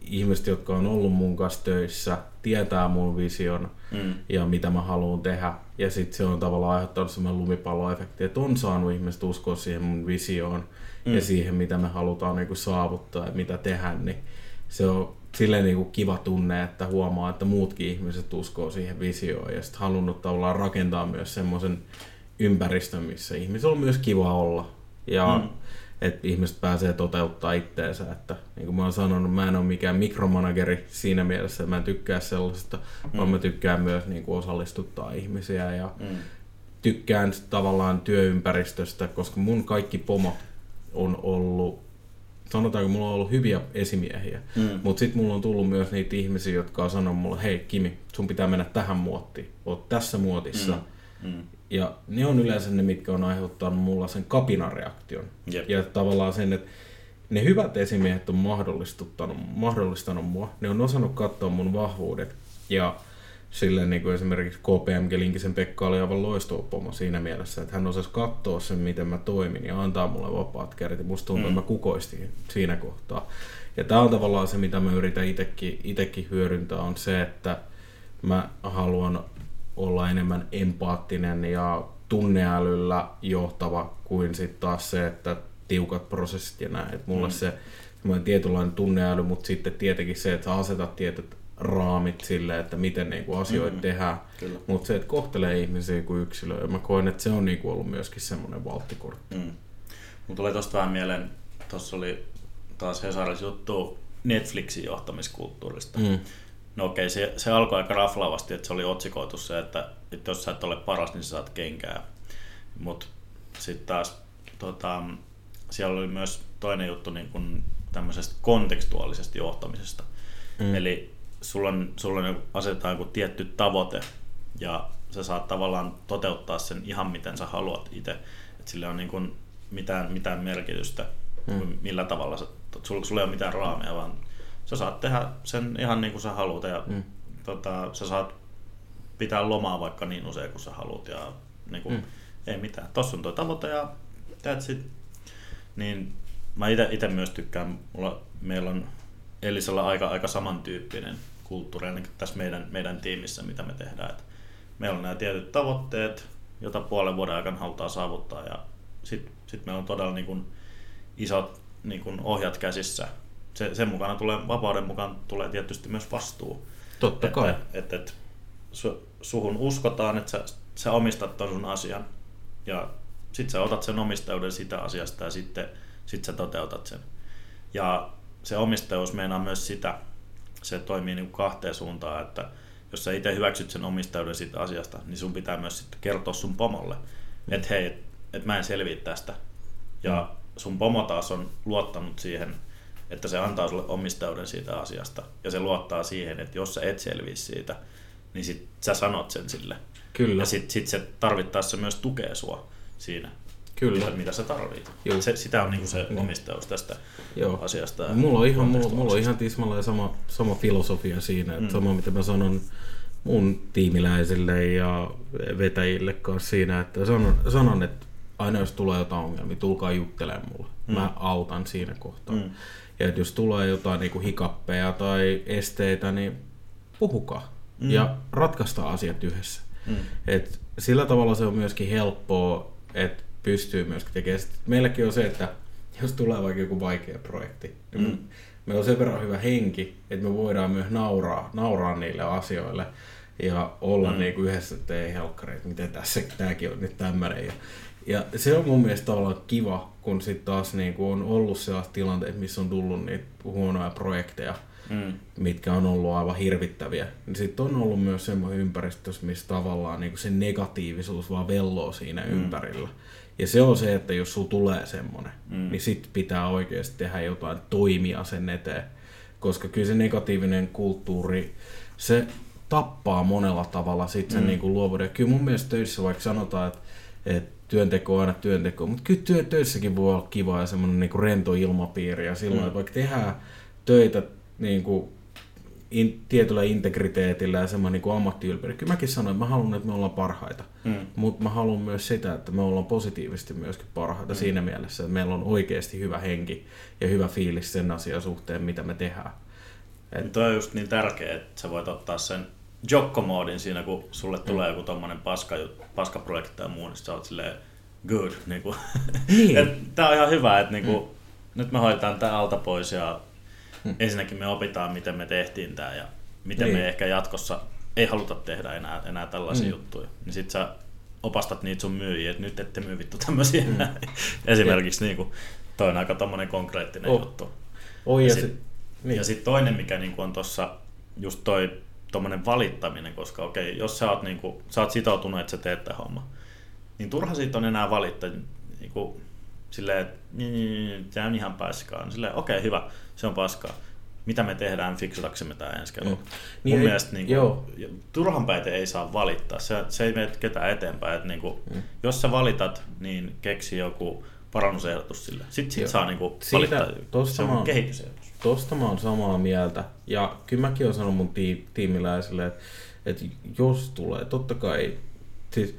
ihmiset, jotka on ollut mun kanssa töissä, tietää mun vision Mm. ja mitä mä haluan tehdä. Ja sitten se on tavallaan aiheuttanut semmoinen lumipalloefekti, että on saanut ihmiset uskoa siihen mun visioon Mm. ja siihen, mitä me halutaan niin kuin saavuttaa ja mitä tehdä, niin se on silleen niin kuin kiva tunne, että huomaa, että muutkin ihmiset uskoo siihen visioon ja sitten halunnut tavallaan rakentaa myös semmoisen ympäristön, missä ihmisillä on myös kiva olla ja Mm. Että ihmiset pääsee toteuttaa itteensä, että niin kuin mä oon sanonut, mä en ole mikään mikromanageri siinä mielessä, että mä en tykkää sellaisesta, mm. vaan mä tykkään myös niin kuin osallistuttaa ihmisiä ja Mm. tykkään tavallaan työympäristöstä, koska mun kaikki pomo on ollut, sanotaanko mulla on ollut hyviä esimiehiä, Mm. mutta sitten mulla on tullut myös niitä ihmisiä, jotka on sanonut mulle, hei Kimi, sun pitää mennä tähän muottiin, oot tässä muotissa. Mm. Mm. Ja ne on yleensä ne, mitkä on aiheuttanut mulla sen kapinareaktion. Jep. Ja tavallaan sen, että ne hyvät esimiehet on mahdollistanut, mahdollistanut mua. Ne on osannut katsoa mun vahvuudet. Ja silleen niin kuin esimerkiksi KPMG Linkisen Pekka oli aivan loistava pomo siinä mielessä, että hän osasi katsoa sen, miten mä toimin ja antaa mulle vapaat kädet. Musta tuntuu, Mm. että mä kukoistin siinä kohtaa. Ja tämä on tavallaan se, mitä mä yritän itekin, itekin hyödyntää, on se, että mä haluan olla enemmän empaattinen ja tunneälyllä johtava kuin sitten taas se, että tiukat prosessit ja näin. Et mulla Mm. se semmoinen tietynlainen tunneäly, mutta sitten tietenkin se, että sä asetat tietyt raamit sille, että miten niinku asioita Mm. mm. tehdään. Mutta se, että kohtelee ihmisiä kuin yksilöä, mä koen, että se on niinku ollut myöskin semmoinen valttikortti. Mm. Mulla tulee tosta vähän mieleen, tuossa oli taas Hesarissa juttu Netflixin johtamiskulttuurista. Mm. No okei, se, se alkoi aika raflaavasti, että se oli otsikoitu se, että, että jos sä et ole paras, niin sä saat kenkää. Mutta sitten taas tota, siellä oli myös toinen juttu niin kun tämmöisestä kontekstuaalisesta johtamisesta. Mm. Eli sulla, on, sulla on, asetetaan joku tietty tavoite ja sä saat tavallaan toteuttaa sen ihan miten sä haluat itse. Että sillä on niin kun mitään, mitään merkitystä, mm. millä tavalla sä, sulla, sulla ei ole mitään raameja, vaan sä saat tehdä sen ihan niin kuin sä haluat ja mm. Tota, sä saat pitää lomaa vaikka niin usein kuin sä haluat ja niin kuin, mm. Ei mitään. Tossa on tuo tavoite ja that's it. Niin mä itse myös tykkään, mulla, meillä on Elisalla aika, aika samantyyppinen kulttuuri ainakin tässä meidän, meidän tiimissä, mitä me tehdään. Et meillä on nämä tietyt tavoitteet, joita puolen vuoden aikana halutaan saavuttaa ja sitten sit meillä on todella niin kuin isot niin kuin ohjat käsissä. Se, sen mukana tulee, vapauden mukaan tulee tietysti myös vastuu. Totta kai. Että, että, että su, suhun uskotaan, että sä, sä omistat ton sun asian ja sit sä otat sen omistajuuden sitä asiasta ja sitten sit sä toteutat sen. Ja se omistajuus meinaa myös sitä, se toimii niin kuin kahteen suuntaan, että jos sä itse hyväksyt sen omistajuuden siitä asiasta, niin sun pitää myös sitten kertoa sun pomolle, että hei, että et mä en selviä tästä. Ja sun pomo taas on luottanut siihen, että se antaa sulle omistajuuden siitä asiasta. Ja se luottaa siihen, että jos sä et selviä siitä, niin sit sä sanot sen sille. Kyllä. Ja sit, sit se tarvittaessa myös tukee sua siinä, Kyllä. mitä, mitä sä tarvit. Joo. Se, sitä on niinku se omistajuus tästä Joo. asiasta. Mulla on ihan, mulla, mulla on ihan tismalleen sama, sama filosofia siinä, että mm. sama mitä mä sanon mun tiimiläisille ja vetäjille kanssa siinä, että sanon, sanon että aina jos tulee jotain ongelmia, tulkaa juttelemaan mulle. Mm. Mä autan siinä kohtaa. Mm. Ja että jos tulee jotain niin hikappeja tai esteitä, niin puhukaa. Mm. Mm. Ja ratkaistaan asiat yhdessä. Mm. Et sillä tavalla se on myöskin helppoa, että pystyy myöskin tekemään. Sitten meilläkin on se, että jos tulee vaikka joku vaikea projekti, niin Mm. mm. meillä on sen verran hyvä henki, että me voidaan myös nauraa, nauraa niille asioille ja olla Mm. mm. niinku yhdessä, että ei helkkari, että miten tässä, tämäkin on nyt tämmöinen. Ja, ja se on mun mielestä tavallaan kiva, kun sitten taas niinku on ollut sellaiset tilanteet, missä on tullut niitä huonoja projekteja, Mm. mitkä on ollut aivan hirvittäviä. Niin sitten on ollut myös semmoinen ympäristö, missä tavallaan niin se negatiivisuus vaan velloo siinä Mm. ympärillä. Ja se on se, että jos sulla tulee semmoinen, Mm. niin sitten pitää oikeasti tehdä jotain toimia sen eteen. Koska kyllä se negatiivinen kulttuuri, se tappaa monella tavalla sit sen Mm. niin luovuuden. Ja kyllä mun mielestä töissä vaikka sanotaan, että, että työnteko on aina työnteko, mutta kyllä työ, töissäkin voi olla kiva ja semmoinen niin rento ilmapiiri. Ja silloin, Mm. että vaikka tehdään töitä niin kuin in, tietyllä integriteetillä ja semmoinen niin ammattiylpeyden. Kyllä mäkin sanoin, että mä haluan, että me ollaan parhaita. Mm. Mutta mä haluan myös sitä, että me ollaan positiivisesti myöskin parhaita mm. siinä mielessä, että meillä on oikeasti hyvä henki ja hyvä fiilis sen asian suhteen, mitä me tehdään. Et... Tuo on just niin tärkeää, että sä voit ottaa sen jokkomoodin siinä, kun sulle tulee mm. joku tommonen paska, paskaprojekti tai muu, niin sä oot silleen good. Niin kuin. Niin. Tää on ihan hyvä, että niin kuin, mm. nyt me hoidetaan tää alta pois ja mm. ensinnäkin me opitaan, miten me tehtiin tää ja miten niin. me ehkä jatkossa ei haluta tehdä enää, enää tällaisia mm. juttuja. Niin sit sä opastat niitä sun myyjiä, että nyt ette myy vittu tämmöisiä. Mm. Esimerkiksi niin kuin, toi on aika tommonen konkreettinen oh. juttu. Oh, ja, ja sitten sit, niin. sit toinen, mikä niin kuin on tuossa just toi tommonen valittaminen, koska okei, okay, jos sä oot, niin kuin, sä oot sitoutunut, että sä teet tämän homma, niin turha siitä on enää valittaa niin kuin, silleen, että niin, niin, niin, tämä on ihan paskaa. Niin silleen, okei, okay, hyvä, se on paskaa. Mitä me tehdään fiksataksemme tämä ensi kerralla? Mm. Niin Mun ei, mielestä niin kuin, turhan päite ei saa valittaa. Se, se ei mene ketään eteenpäin. Että, niin kuin, mm. Jos sä valitat, niin keksi joku parannusehdotus sille. Sitten sit saa niin kuin, valittaa. se on kehitysehdotus. Tosta mä oon samaa mieltä. Ja kyllä mäkin oon sanonut mun tiimiläisille, että, että jos tulee, totta kai, siis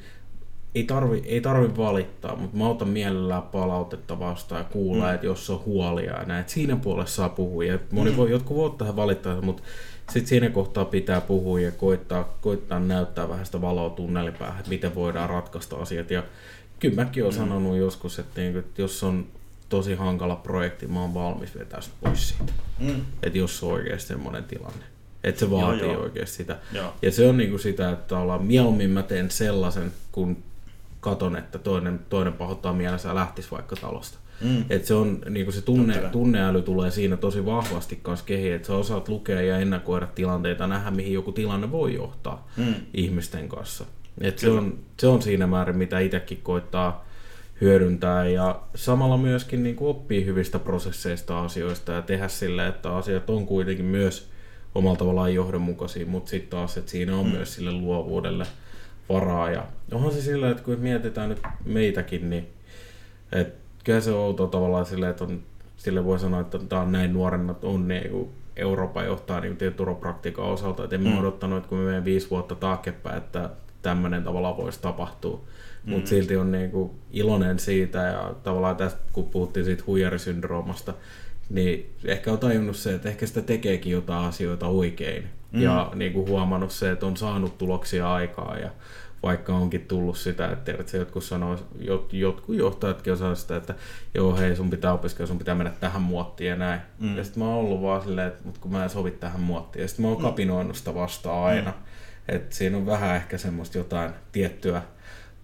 ei tarvi, ei tarvi valittaa, mutta mä otan mielellään palautetta vastaan ja kuulla, mm. että jos on huolia ja näin, että siinä puolessa saa puhua. Ja moni mm. voi, jotkut voi tähän valittaa, mutta sitten siinä kohtaa pitää puhua ja koittaa, koittaa näyttää vähän sitä valoa tunnelipäähän, että miten voidaan ratkaista asiat. Ja kyllä mäkin olen mm. sanonut joskus, että, niin, että jos on tosi hankala projekti, mä oon valmis vetää pois siitä. Mm. Että jos on oikeasti semmoinen tilanne. Että se vaatii joo, joo. oikeasti sitä. Joo. Ja se on niinku sitä, että ollaan mieluummin mä teen sellaisen, kun katon, että toinen, toinen pahoittaa mielensä ja lähtisi vaikka talosta. Mm. Et se, on, niin se tunne, tunneäly tulee siinä tosi vahvasti kanssa kehiin, että sä osaat lukea ja ennakoida tilanteita, nähdä mihin joku tilanne voi johtaa mm. ihmisten kanssa. Et se, on, se on siinä määrin, mitä itsekin koittaa hyödyntää ja samalla myöskin niin kuin oppii hyvistä prosesseista asioista ja tehdä sille, että asiat on kuitenkin myös omalla tavallaan johdonmukaisia, mutta sitten taas, että siinä on mm. myös sille luovuudelle – varaa. Ja onhan se sillä, että kun mietitään nyt meitäkin, niin et kyllä se on outo tavallaan silleen, että on, sille voi sanoa, että tämä on näin nuorena, on niin kuin Eurooppa johtaa niin turopraktiikan osalta. Et en mm. odottanut, että kun me menen viisi vuotta taaksepäin, että tämmöinen tavallaan voisi tapahtua. Mm. Mutta silti on niin kuin iloinen siitä ja tavallaan tästä, kun puhuttiin siitä huijarisyndroomasta, niin ehkä on tajunnut se, että ehkä sitä tekeekin jotain asioita oikein. Mm. Ja niin kuin huomannut se, että on saanut tuloksia aikaa ja vaikka onkin tullut sitä, että tiedät, se jotkut sanoo, jot, jotkut johtajatkin osaa sitä, että joo hei sun pitää opiskella, sun pitää mennä tähän muottiin ja näin. Mm. Ja sitten mä oon ollut vaan silleen, että mut kun mä en sovi tähän muottiin. Ja sitten mä oon mm. kapinoinut sitä vastaan aina. Mm. Että siinä on vähän ehkä semmoista jotain tiettyä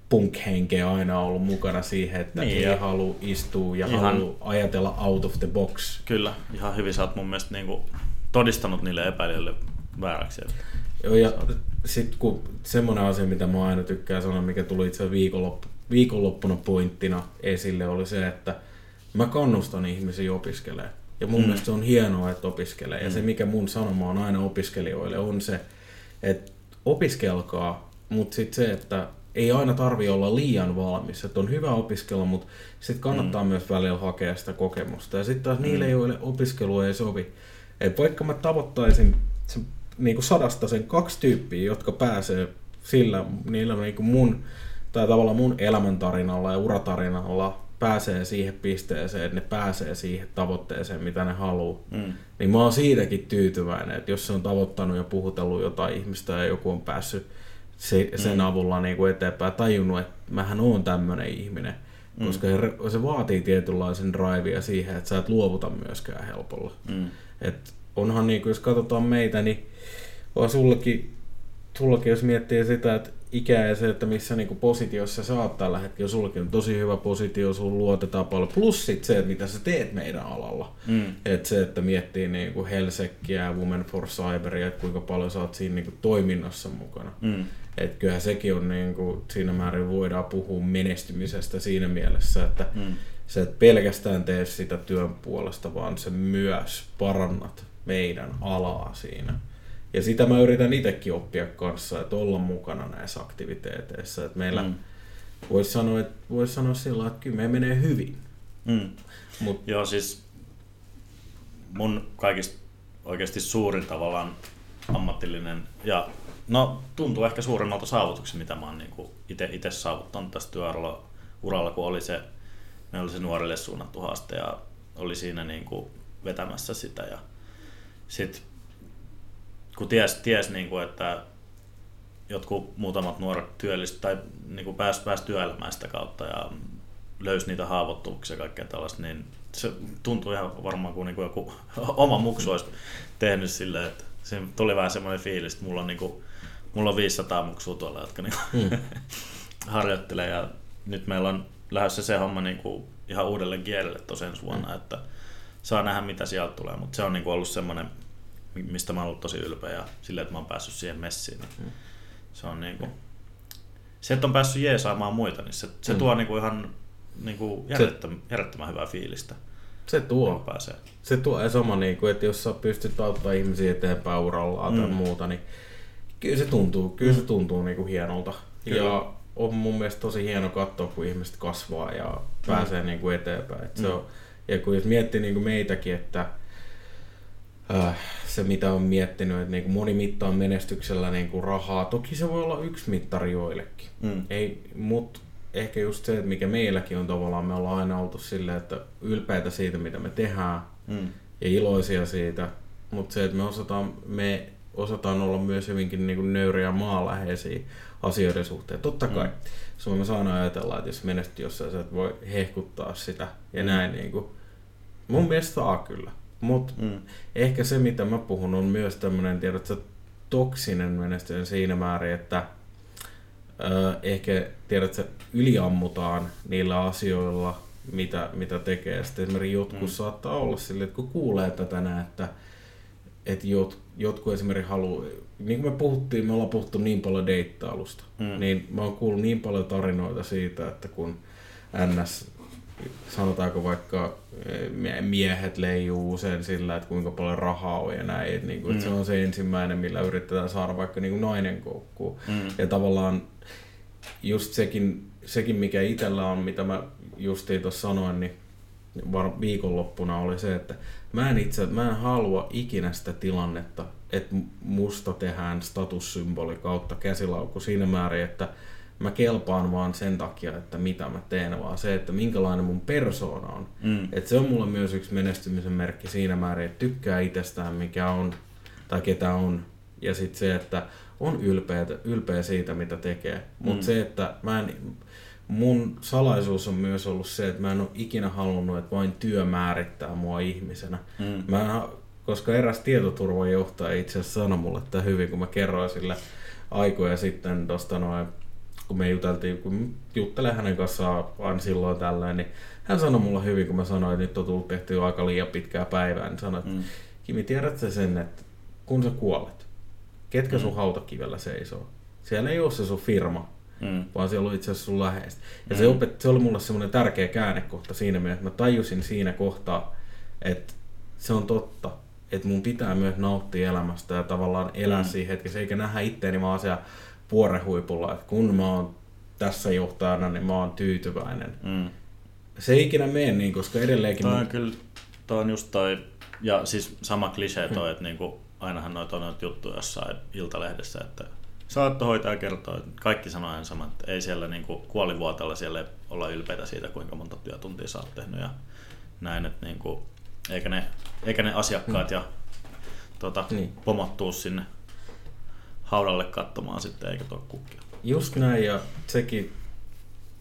punk-henkeä aina ollut mukana siihen, että niin, ei halua istua ja ihan, halua ajatella out of the box. Kyllä, ihan hyvin sä oot mun mielestä niin kuin todistanut niille epäilijöille vääräksi. Joo, ja sitten kun semmoinen asia, mitä mä aina tykkään sanoa, mikä tuli itse viikonloppu, viikonloppuna pointtina esille, oli se, että mä kannustan ihmisiä opiskelemaan. Ja mun mm. mielestä se on hienoa, että opiskelee. Mm. Ja se, mm. mikä mun sanoma on aina opiskelijoille, on se, että opiskelkaa, mutta sitten se, että ei aina tarvi olla liian valmis. Että on hyvä opiskella, mutta sitten kannattaa mm. myös välillä hakea sitä kokemusta. Ja sitten taas mm. niille, joille opiskelu ei sovi. Et vaikka mä tavoittaisin sen, niin kuin sadasta sen kaksi tyyppiä, jotka pääsee sillä, niillä niin kuin mun, tai tavallaan mun elämäntarinalla ja uratarinalla pääsee siihen pisteeseen, että ne pääsee siihen tavoitteeseen, mitä ne haluaa. Mm. Niin mä oon siitäkin tyytyväinen, että jos se on tavoittanut ja puhutellut jotain ihmistä ja joku on päässyt se, sen mm. avulla niin kuin eteenpäin tajunnut, että mähän oon tämmöinen ihminen. Mm. Koska se, se vaatii tietynlaisen drivea siihen, että sä et luovuta myöskään helpolla. Mm. Et onhan niin kuin, jos katsotaan meitä, niin on sullakin, sullakin jos miettii sitä, että ikä ja se, että missä niin positiossa sä oot tällä hetkellä, sullakin on tosi hyvä positio, sun luotetaan paljon, plus sit se, että mitä sä teet meidän alalla. Mm. Että se, että miettii niin kuin Helsekkiä Women for Cyberia, että kuinka paljon sä oot siinä niin kuin toiminnassa mukana. Mm. Että kyllähän sekin on niin kuin, siinä määrin voidaan puhua menestymisestä siinä mielessä, että mm. sä et pelkästään tee sitä työn puolesta, vaan se myös parannat meidän alaa siinä. Ja sitä mä yritän itsekin oppia kanssa, että olla mukana näissä aktiviteeteissa. Että meillä mm. voisi sanoa, että vois sanoa sillä että kyllä me menee hyvin. Mm. Mut. Joo, siis mun kaikista oikeasti suurin tavallaan ammatillinen ja no tuntuu ehkä suurimmalta saavutuksen, mitä mä oon niin itse saavuttanut tässä työuralla, uralla, kun oli se, me oli se nuorille suunnattu haaste ja oli siinä niin kuin vetämässä sitä ja sitten kun ties, ties niin kuin, että jotkut muutamat nuoret työllistä tai niin kuin pääs, pääs työelämään sitä kautta ja löysi niitä haavoittuvuuksia ja kaikkea tällaista, niin se tuntuu ihan varmaan kuin, niin kuin joku oma muksu olisi tehnyt silleen, että se tuli vähän semmoinen fiilis, että mulla on, niin kuin, mulla on 500 muksua tuolla, jotka niin kuin, mm. harjoittelee ja nyt meillä on lähdössä se homma niin kuin ihan uudelle kielelle tosiaan vuonna, mm. että saa nähdä mitä sieltä tulee, mutta se on niin kuin ollut semmoinen, mistä mä oon ollut tosi ylpeä ja silleen, että mä oon päässyt siihen messiin. Niin mm. Se on niin kuin, se, että on päässyt jeesaamaan muita, niin se, se mm. tuo niin kuin ihan niin kuin järjettömän, järjettömän hyvää fiilistä. Se tuo. Pääsee. Se tuo ja sama, niin kuin, että jos sä pystyt auttamaan ihmisiä eteenpäin uralla mm. tai muuta, niin kyllä se tuntuu, kyllä se mm. tuntuu niin kuin hienolta. Kyllä. Ja on mun mielestä tosi hieno katsoa, kun ihmiset kasvaa ja mm. pääsee niin kuin eteenpäin. Et se mm. on, ja kun jos miettii niin kuin meitäkin, että se mitä on miettinyt, että niin kuin moni mittaa menestyksellä niin kuin rahaa. Toki se voi olla yksi mittari joillekin. Mm. Ei, mutta ehkä just se, että mikä meilläkin on tavallaan, me ollaan aina oltu silleen, että ylpeitä siitä, mitä me tehdään mm. ja iloisia siitä, mutta se, että me osataan, me osataan olla myös hyvinkin niin kuin nöyriä maanläheisiä asioiden suhteen. Totta kai, mm. sun me saan ajatella, että jos menestyy jossain, sä et voi hehkuttaa sitä ja mm. näin. Niin kuin. Mun mielestä saa kyllä. Mutta mm. ehkä se, mitä mä puhun, on myös tämmöinen, tiedätkö, toksinen menestyminen siinä määrin, että Öö, ehkä tiedätkö, yliammutaan niillä asioilla, mitä, mitä tekee. Sitten esimerkiksi jotkut mm. saattaa olla silleen, että kun kuulee tätä näin, että, että jot, jotkut esimerkiksi haluaa, niin kuin me puhuttiin, me ollaan puhuttu niin paljon deittailusta, mm. niin mä oon kuullut niin paljon tarinoita siitä, että kun NS sanotaanko vaikka eh, miehet leijuu usein sillä, että kuinka paljon rahaa on ja näin. Että, niin kuin, mm. että se on se ensimmäinen, millä yritetään saada vaikka niin kuin nainen koukkuun. Mm. Ja tavallaan just sekin, sekin mikä itsellä on, mitä mä justiin tuossa sanoin, niin var, viikonloppuna oli se, että mä en itse, mä en halua ikinä sitä tilannetta, että musta tehdään statussymboli kautta käsilaukku siinä määrin, että mä kelpaan vaan sen takia, että mitä mä teen, vaan se, että minkälainen mun persoona on. Mm. Et se on mulle myös yksi menestymisen merkki siinä määrin, että tykkää itsestään, mikä on, tai ketä on. Ja sitten se, että on ylpeä, ylpeä siitä, mitä tekee. Mutta mm. se, että mä en, mun salaisuus on myös ollut se, että mä en ole ikinä halunnut, että vain työ määrittää mua ihmisenä. Mm. Mä en, koska eräs tietoturvajohtaja itse asiassa sanoi mulle että hyvin, kun mä kerroin sille aikoja sitten tuosta noin kun me juteltiin, kun juttelen hänen kanssaan aina silloin tällöin, niin hän sanoi mulle hyvin, kun mä sanoin, että nyt on tullut tehty aika liian pitkää päivää, niin sanoi, että mm. Kimi, tiedätkö sen, että kun sä kuolet, ketkä mm. sun hautakivellä seisoo? Siellä ei ole se sun firma, mm. vaan siellä on itse asiassa sun läheistä. Ja mm. se, opet, se oli mulle semmoinen tärkeä käännekohta siinä mielessä, että mä tajusin siinä kohtaa, että se on totta, että mun pitää myös nauttia elämästä ja tavallaan elää mm. siihen hetkessä, eikä nähdä itteeni vaan siellä vuorehuipulla, että kun mä oon tässä johtajana, niin mä oon tyytyväinen. Mm. Se ei ikinä mene niin, koska edelleenkin... Toi on kyllä, toi on just toi, ja siis sama klisee toi, että niinku, ainahan noita on noita juttuja jossain Iltalehdessä, että saattohoitaja kertoo, että kaikki sanoo aina sama, että ei siellä niinku kuolivuotella siellä olla ylpeitä siitä, kuinka monta työtuntia sä oot tehnyt ja näin, että niinku, eikä, ne, eikä ne asiakkaat mm. ja tota, niin. pomot tuu sinne haudalle katsomaan sitten, eikä tuo kukkia. Just näin, ja sekin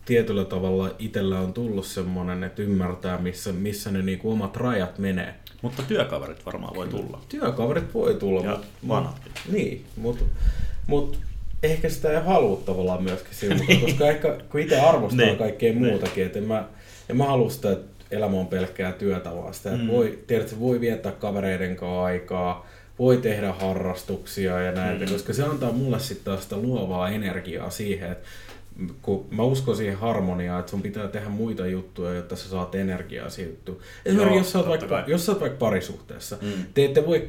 tietyllä tavalla itsellä on tullut semmoinen, että ymmärtää, missä, missä ne niinku omat rajat menee. Mutta työkaverit varmaan voi tulla. Työkaverit voi tulla. Ja vanhatkin. Niin, mutta mut ehkä sitä ei halua tavallaan myöskin siltä, koska ehkä kun itse arvostaa niin. kaikkea niin. muutakin, että en mä, en mä halua sitä, että elämä on pelkkää työtä vaan sitä, että mm. voi, tiedät, voi viettää kavereiden kanssa aikaa, voi tehdä harrastuksia ja näitä, mm. koska se antaa mulle sitten taas sitä luovaa energiaa siihen, että kun mä uskon siihen harmoniaan, että sun pitää tehdä muita juttuja, jotta sä saat energiaa siirtyä. Esimerkiksi jos sä oot vaikka, jos sä oot vaikka parisuhteessa, mm. te ette voi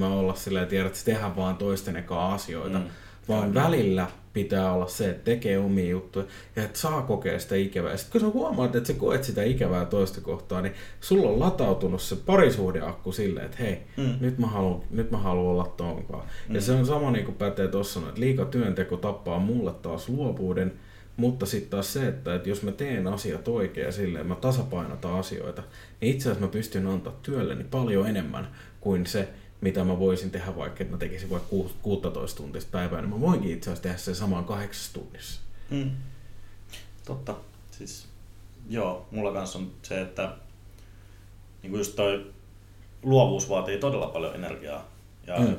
24-7 olla sillä tiedät, että tehdä vaan toisten asioita, mm. vaan Kyllä. välillä pitää olla se, että tekee omia juttuja ja että saa kokea sitä ikävää. Sitten kun sä huomaat, että sä koet sitä ikävää toista kohtaa, niin sulla on latautunut se parisuhdeakku silleen, että hei, Mm. nyt, mä haluan, nyt mä haluan olla tonkaan. Mm. Ja se on sama niin kuin pätee tuossa, että liika työnteko tappaa mulle taas luovuuden, mutta sitten taas se, että, että jos mä teen asiat oikein ja silleen, mä tasapainotan asioita, niin itse asiassa mä pystyn antaa työlleni paljon enemmän kuin se, mitä mä voisin tehdä vaikka, että mä tekisin vaikka ku- 16 tuntista päivää, niin mä voinkin itse asiassa tehdä sen samaan kahdeksassa tunnissa. Mm. Totta. Siis, joo, mulla kanssa on se, että niin kuin just toi luovuus vaatii todella paljon energiaa. Ja. Mm.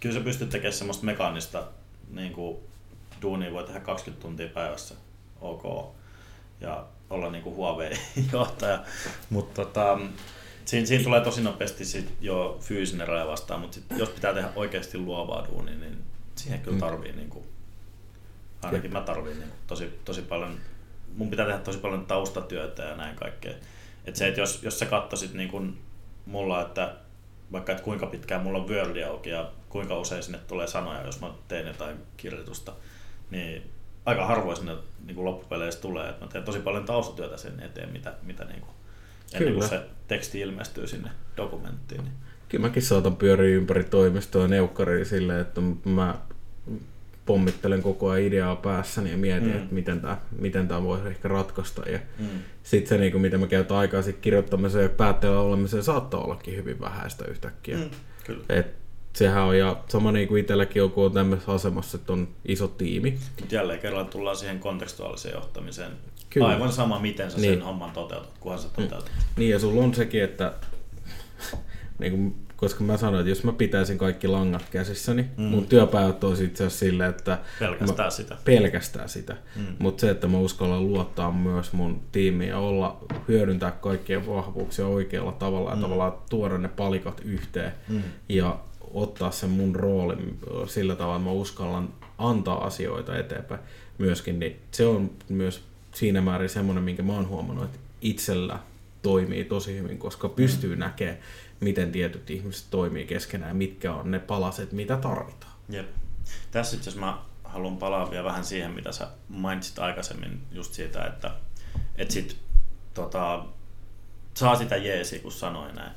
kyllä sä pystyt tekemään semmoista mekaanista niin kuin duunia voi tehdä 20 tuntia päivässä, ok. Ja olla niin kuin Huawei-johtaja. Mutta tota, siinä, siinä, tulee tosi nopeasti sit jo fyysinen raja vastaan, mutta sit, jos pitää tehdä oikeasti luovaa duunia, niin siihen kyllä Mm. tarvii niin kuin, ainakin mä tarviin niin tosi, tosi paljon, mun pitää tehdä tosi paljon taustatyötä ja näin kaikkea. Et se, että jos, jos sä katsoisit niin kuin mulla, että vaikka että kuinka pitkään mulla on Wordi auki ja kuinka usein sinne tulee sanoja, jos mä teen jotain kirjoitusta, niin aika harvoin sinne niin kuin loppupeleissä tulee. Et mä teen tosi paljon taustatyötä sen eteen, mitä, mitä niin kuin, ennen kuin Kyllä. se teksti ilmestyy sinne dokumenttiin. Niin. Kyllä mäkin saatan pyöriä ympäri toimistoa neukkariin silleen, että mä pommittelen koko ajan ideaa päässäni ja mietin, Mm. että miten tämä miten tää voisi ehkä ratkaista. Ja Mm. sitten se, niin kuin, mitä mä käytän aikaa sit kirjoittamiseen ja päätteellä olemiseen, saattaa ollakin hyvin vähäistä yhtäkkiä. Mm. Kyllä. Et sehän on, ja sama niin kuin itselläkin on, kun on tämmöisessä asemassa, että on iso tiimi. Jälleen kerran tullaan siihen kontekstuaaliseen johtamiseen. Kyllä. Aivan sama, miten sä sen Niin. homman toteutat, kunhan sä toteutat. Niin, ja sulla on sekin, että niin kuin, koska mä sanoin, että jos mä pitäisin kaikki langat käsissäni, Mm. mm. mun työpäivät olisi itse asiassa silleen, että Pelkästään mä, sitä. pelkästään sitä. Mm. Mm. Mutta se, että mä uskallan luottaa myös mun tiimiin ja olla, hyödyntää kaikkien vahvuuksia oikealla tavalla ja Mm. tavallaan tuoda ne palikat yhteen Mm. ja ottaa sen mun roolin sillä tavalla, että mä uskallan antaa asioita eteenpäin myöskin, niin se on myös siinä määrin semmoinen, minkä mä oon huomannut, että itsellä toimii tosi hyvin, koska pystyy mm. näkemään, miten tietyt ihmiset toimii keskenään, mitkä on ne palaset, mitä tarvitaan. Jep. Tässä itse asiassa mä haluan palaa vielä vähän siihen, mitä sä mainitsit aikaisemmin, just siitä, että et sit, tota, saa sitä jeesiä, kun sanoin näin.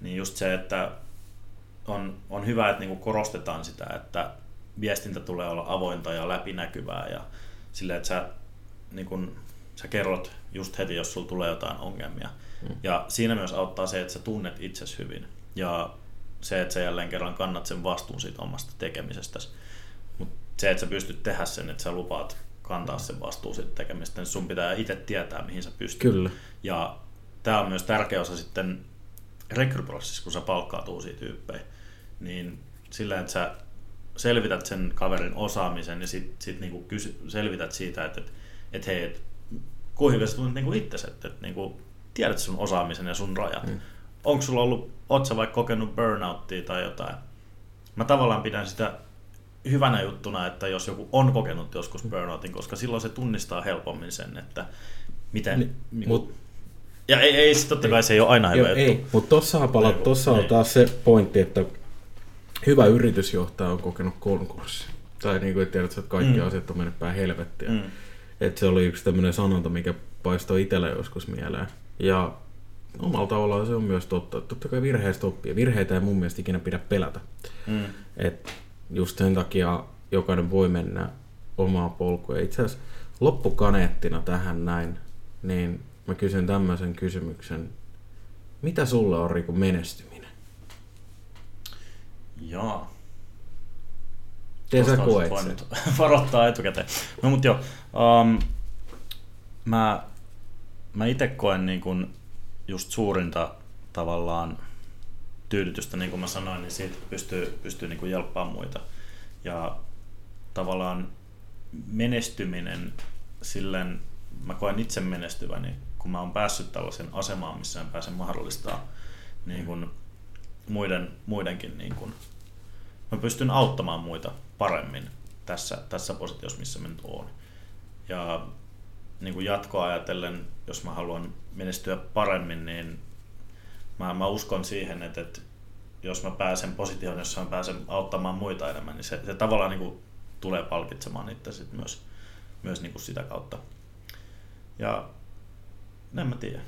Niin just se, että on, on hyvä, että niinku korostetaan sitä, että viestintä tulee olla avointa ja läpinäkyvää ja sillä, että sä, niin kun, sä kerrot just heti, jos sulla tulee jotain ongelmia. Mm. Ja siinä myös auttaa se, että sä tunnet itsesi hyvin. Ja se, että sä jälleen kerran kannat sen vastuun siitä omasta tekemisestäsi. Mutta se, että sä pystyt tehdä sen, että sä lupaat kantaa sen vastuun siitä tekemisestä, niin sun pitää itse tietää, mihin sä pystyt. Kyllä. Ja tämä on myös tärkeä osa sitten rekryprosessissa, kun sä palkkaat uusia tyyppejä. Niin sillä, että sä selvität sen kaverin osaamisen ja sit, sit niinku kysy, selvität siitä, että et, et hei, et, kuinka hyvin sä tunnet niinku itsesi, että et, niinku, tiedät sun osaamisen ja sun rajat. Mm. Onko sulla ollut, oot sä vaikka kokenut burnouttia tai jotain? Mä tavallaan pidän sitä hyvänä juttuna, että jos joku on kokenut joskus burnoutin, koska silloin se tunnistaa helpommin sen, että miten... Niin, niinku- mut- ja ei, ei sit totta kai se ei ole aina hyvä juttu. ei, mutta tossahan pala, Ei, tossa on ei. taas se pointti, että hyvä yritysjohtaja on kokenut konkurssi. Tai niin kuin tiedät, että kaikki mm. asiat on mennyt päin helvettiä. Mm. Et se oli yksi tämmöinen sanonta, mikä paistoi itselle joskus mieleen. Ja omalla tavallaan se on myös totta. Totta kai virheistä oppii. Virheitä ei mun mielestä ikinä pidä pelätä. Mm. Et just sen takia jokainen voi mennä omaa polkua. Itse asiassa loppukaneettina tähän näin, niin mä kysyn tämmöisen kysymyksen. Mitä sulle on Riku menestyminen? Jaa. Miten sä koet sen? varoittaa etukäteen. No mut joo, um, mä, mä itse koen niin kun just suurinta tavallaan tyydytystä, niin kuin mä sanoin, niin siitä pystyy, pystyy niin jelppaamaan muita. Ja tavallaan menestyminen silleen, mä koen itse menestyväni, kun mä oon päässyt tällaisen asemaan, missä en pääse mahdollistaa niin kun muiden, muidenkin niin kun, mä pystyn auttamaan muita paremmin tässä, tässä positiossa, missä mä nyt oon. Ja niin kuin jatkoa ajatellen, jos mä haluan menestyä paremmin, niin mä, mä uskon siihen, että, että jos mä pääsen positioon, jossa mä pääsen auttamaan muita enemmän, niin se, se tavallaan niin kuin tulee palkitsemaan itse sit myös, myös niin kuin sitä kautta. Ja en mä tiedä.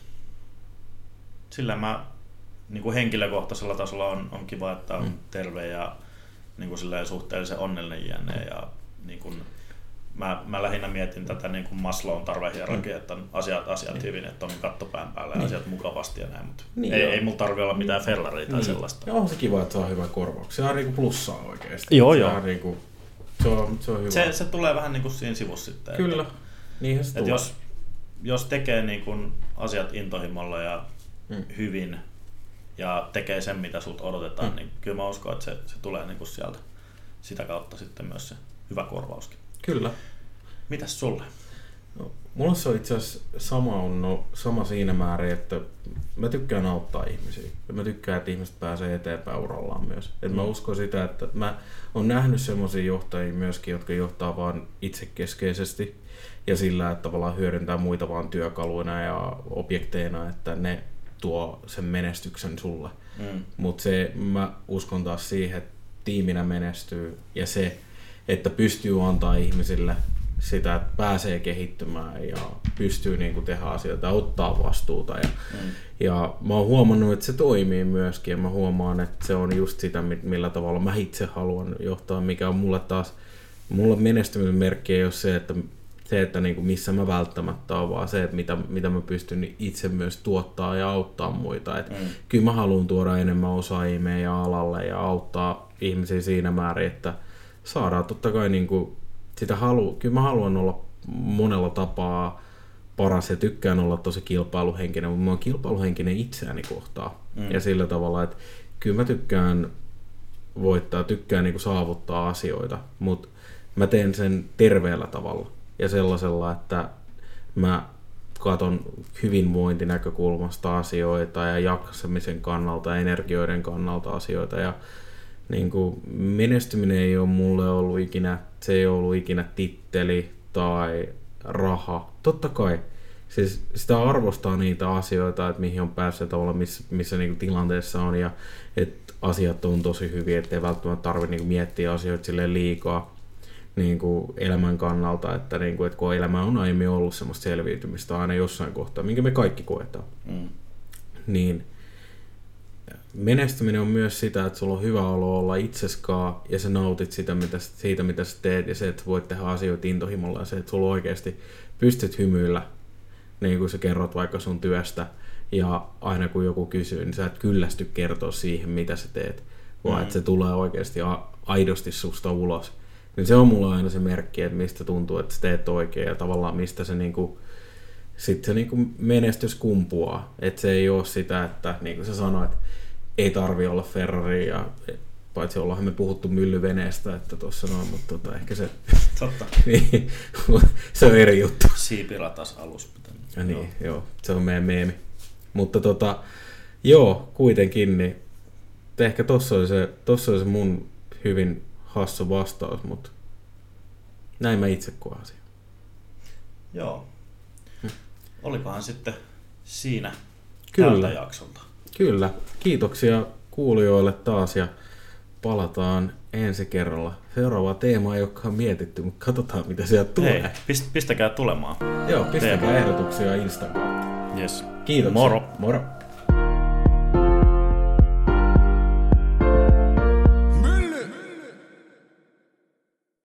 Sillä mä niin kuin henkilökohtaisella tasolla on, on kiva, että on mm. terve ja niin kuin suhteellisen onnellinen jänne ja niin kuin, mä, mä lähinnä mietin tätä niin kuin Maslown tarvehierarkia, mm. että on asiat, asiat niin. hyvin, että on kattopään päällä ja niin. asiat mukavasti ja näin, mutta niin ei, ei mulla tarvi olla mitään niin. fellaria tai niin. sellaista. Ja on se kiva, että saa hyvä korvaus. Se on niin kuin plussaa oikeasti. Joo, se joo. On niin kuin, se, on, se on hyvä. Se, se tulee vähän niin kuin siinä sivussa sitten. Kyllä, että, niinhän se että jos, jos tekee niin kuin asiat intohimolla ja mm. hyvin ja tekee sen, mitä sulta odotetaan, mm. niin kyllä mä uskon, että se, se tulee niin kuin sieltä sitä kautta sitten myös se hyvä korvauskin. Kyllä. Mitäs sulle? No, mulla se on itse asiassa sama, on, no, sama siinä määrin, että mä tykkään auttaa ihmisiä. Ja mä tykkään, että ihmiset pääsee eteenpäin urallaan myös. Et mm. Mä uskon sitä, että mä oon nähnyt semmoisia johtajia myöskin, jotka johtaa vaan itsekeskeisesti ja sillä, että tavallaan hyödyntää muita vaan työkaluina ja objekteina, että ne tuo sen menestyksen sulle. Mm. Mutta se, mä uskon taas siihen, että tiiminä menestyy ja se, että pystyy antaa ihmisille sitä, että pääsee kehittymään ja pystyy niin kuin tehdä asioita ja ottaa vastuuta. Ja, mm. ja mä oon huomannut, että se toimii myöskin ja mä huomaan, että se on just sitä, millä tavalla mä itse haluan johtaa, mikä on mulle taas, mulle menestymisen merkki ei ole se, että se, että niin kuin missä mä välttämättä on, vaan se, että mitä, mitä mä pystyn itse myös tuottaa ja auttaa muita. Et mm. Kyllä mä haluan tuoda enemmän osaajia meidän alalle ja auttaa ihmisiä siinä määrin, että saadaan totta kai niin kuin sitä halu, kyllä mä haluan olla monella tapaa paras ja tykkään olla tosi kilpailuhenkinen, mutta mä oon kilpailuhenkinen itseäni kohtaa. Mm. Ja sillä tavalla, että kyllä mä tykkään voittaa, tykkään niin kuin saavuttaa asioita, mutta mä teen sen terveellä tavalla ja sellaisella, että mä katon hyvinvointinäkökulmasta asioita ja jaksamisen kannalta ja energioiden kannalta asioita. Ja niin kuin menestyminen ei ole mulle ollut ikinä, se ei ollut ikinä titteli tai raha. Totta kai, siis sitä arvostaa niitä asioita, että mihin on päässyt tavallaan, missä, missä niin tilanteessa on ja että asiat on tosi hyviä, ettei välttämättä tarvitse niin miettiä asioita sille liikaa niin kuin elämän kannalta, että, niin kuin, että kun elämä on aiemmin ollut semmoista selviytymistä aina jossain kohtaa, minkä me kaikki koetaan, mm. niin menestyminen on myös sitä, että sulla on hyvä olo olla itseskaan ja sä nautit sitä, mitä, siitä, mitä sä teet ja se, että voit tehdä asioita intohimolla ja se, että sulla oikeasti pystyt hymyillä, niin kuin sä kerrot vaikka sun työstä ja aina kun joku kysyy, niin sä et kyllästy kertoa siihen, mitä sä teet, vaan mm. että se tulee oikeasti aidosti susta ulos. Niin se on mulla aina se merkki, että mistä tuntuu, että sä teet oikein ja tavallaan mistä se niinku, sitten se niinku menestys kumpuaa. Että se ei ole sitä, että niin kuin sä sanoit, ei tarvi olla Ferrari ja paitsi ollaan me puhuttu myllyveneestä, että tuossa noin, mutta tota, ehkä se, Totta. niin, se on eri juttu. Siipiratas alus. Ja niin, joo. joo. se on meidän meemi. Mutta tota, joo, kuitenkin, niin ehkä tossa oli, se, tossa oli se mun hyvin hassu vastaus, mutta näin mä itse koen asian. Joo. Hm. Olikohan sitten siinä Kyllä. tältä jaksolta? Kyllä. Kiitoksia kuulijoille taas ja palataan ensi kerralla. Seuraava teema ei olekaan mietitty, mutta katsotaan mitä sieltä tulee. Hei, pist, pistäkää tulemaan. Joo, pistäkää teema. ehdotuksia kautta. Yes. Kiitos. Moro. Moro.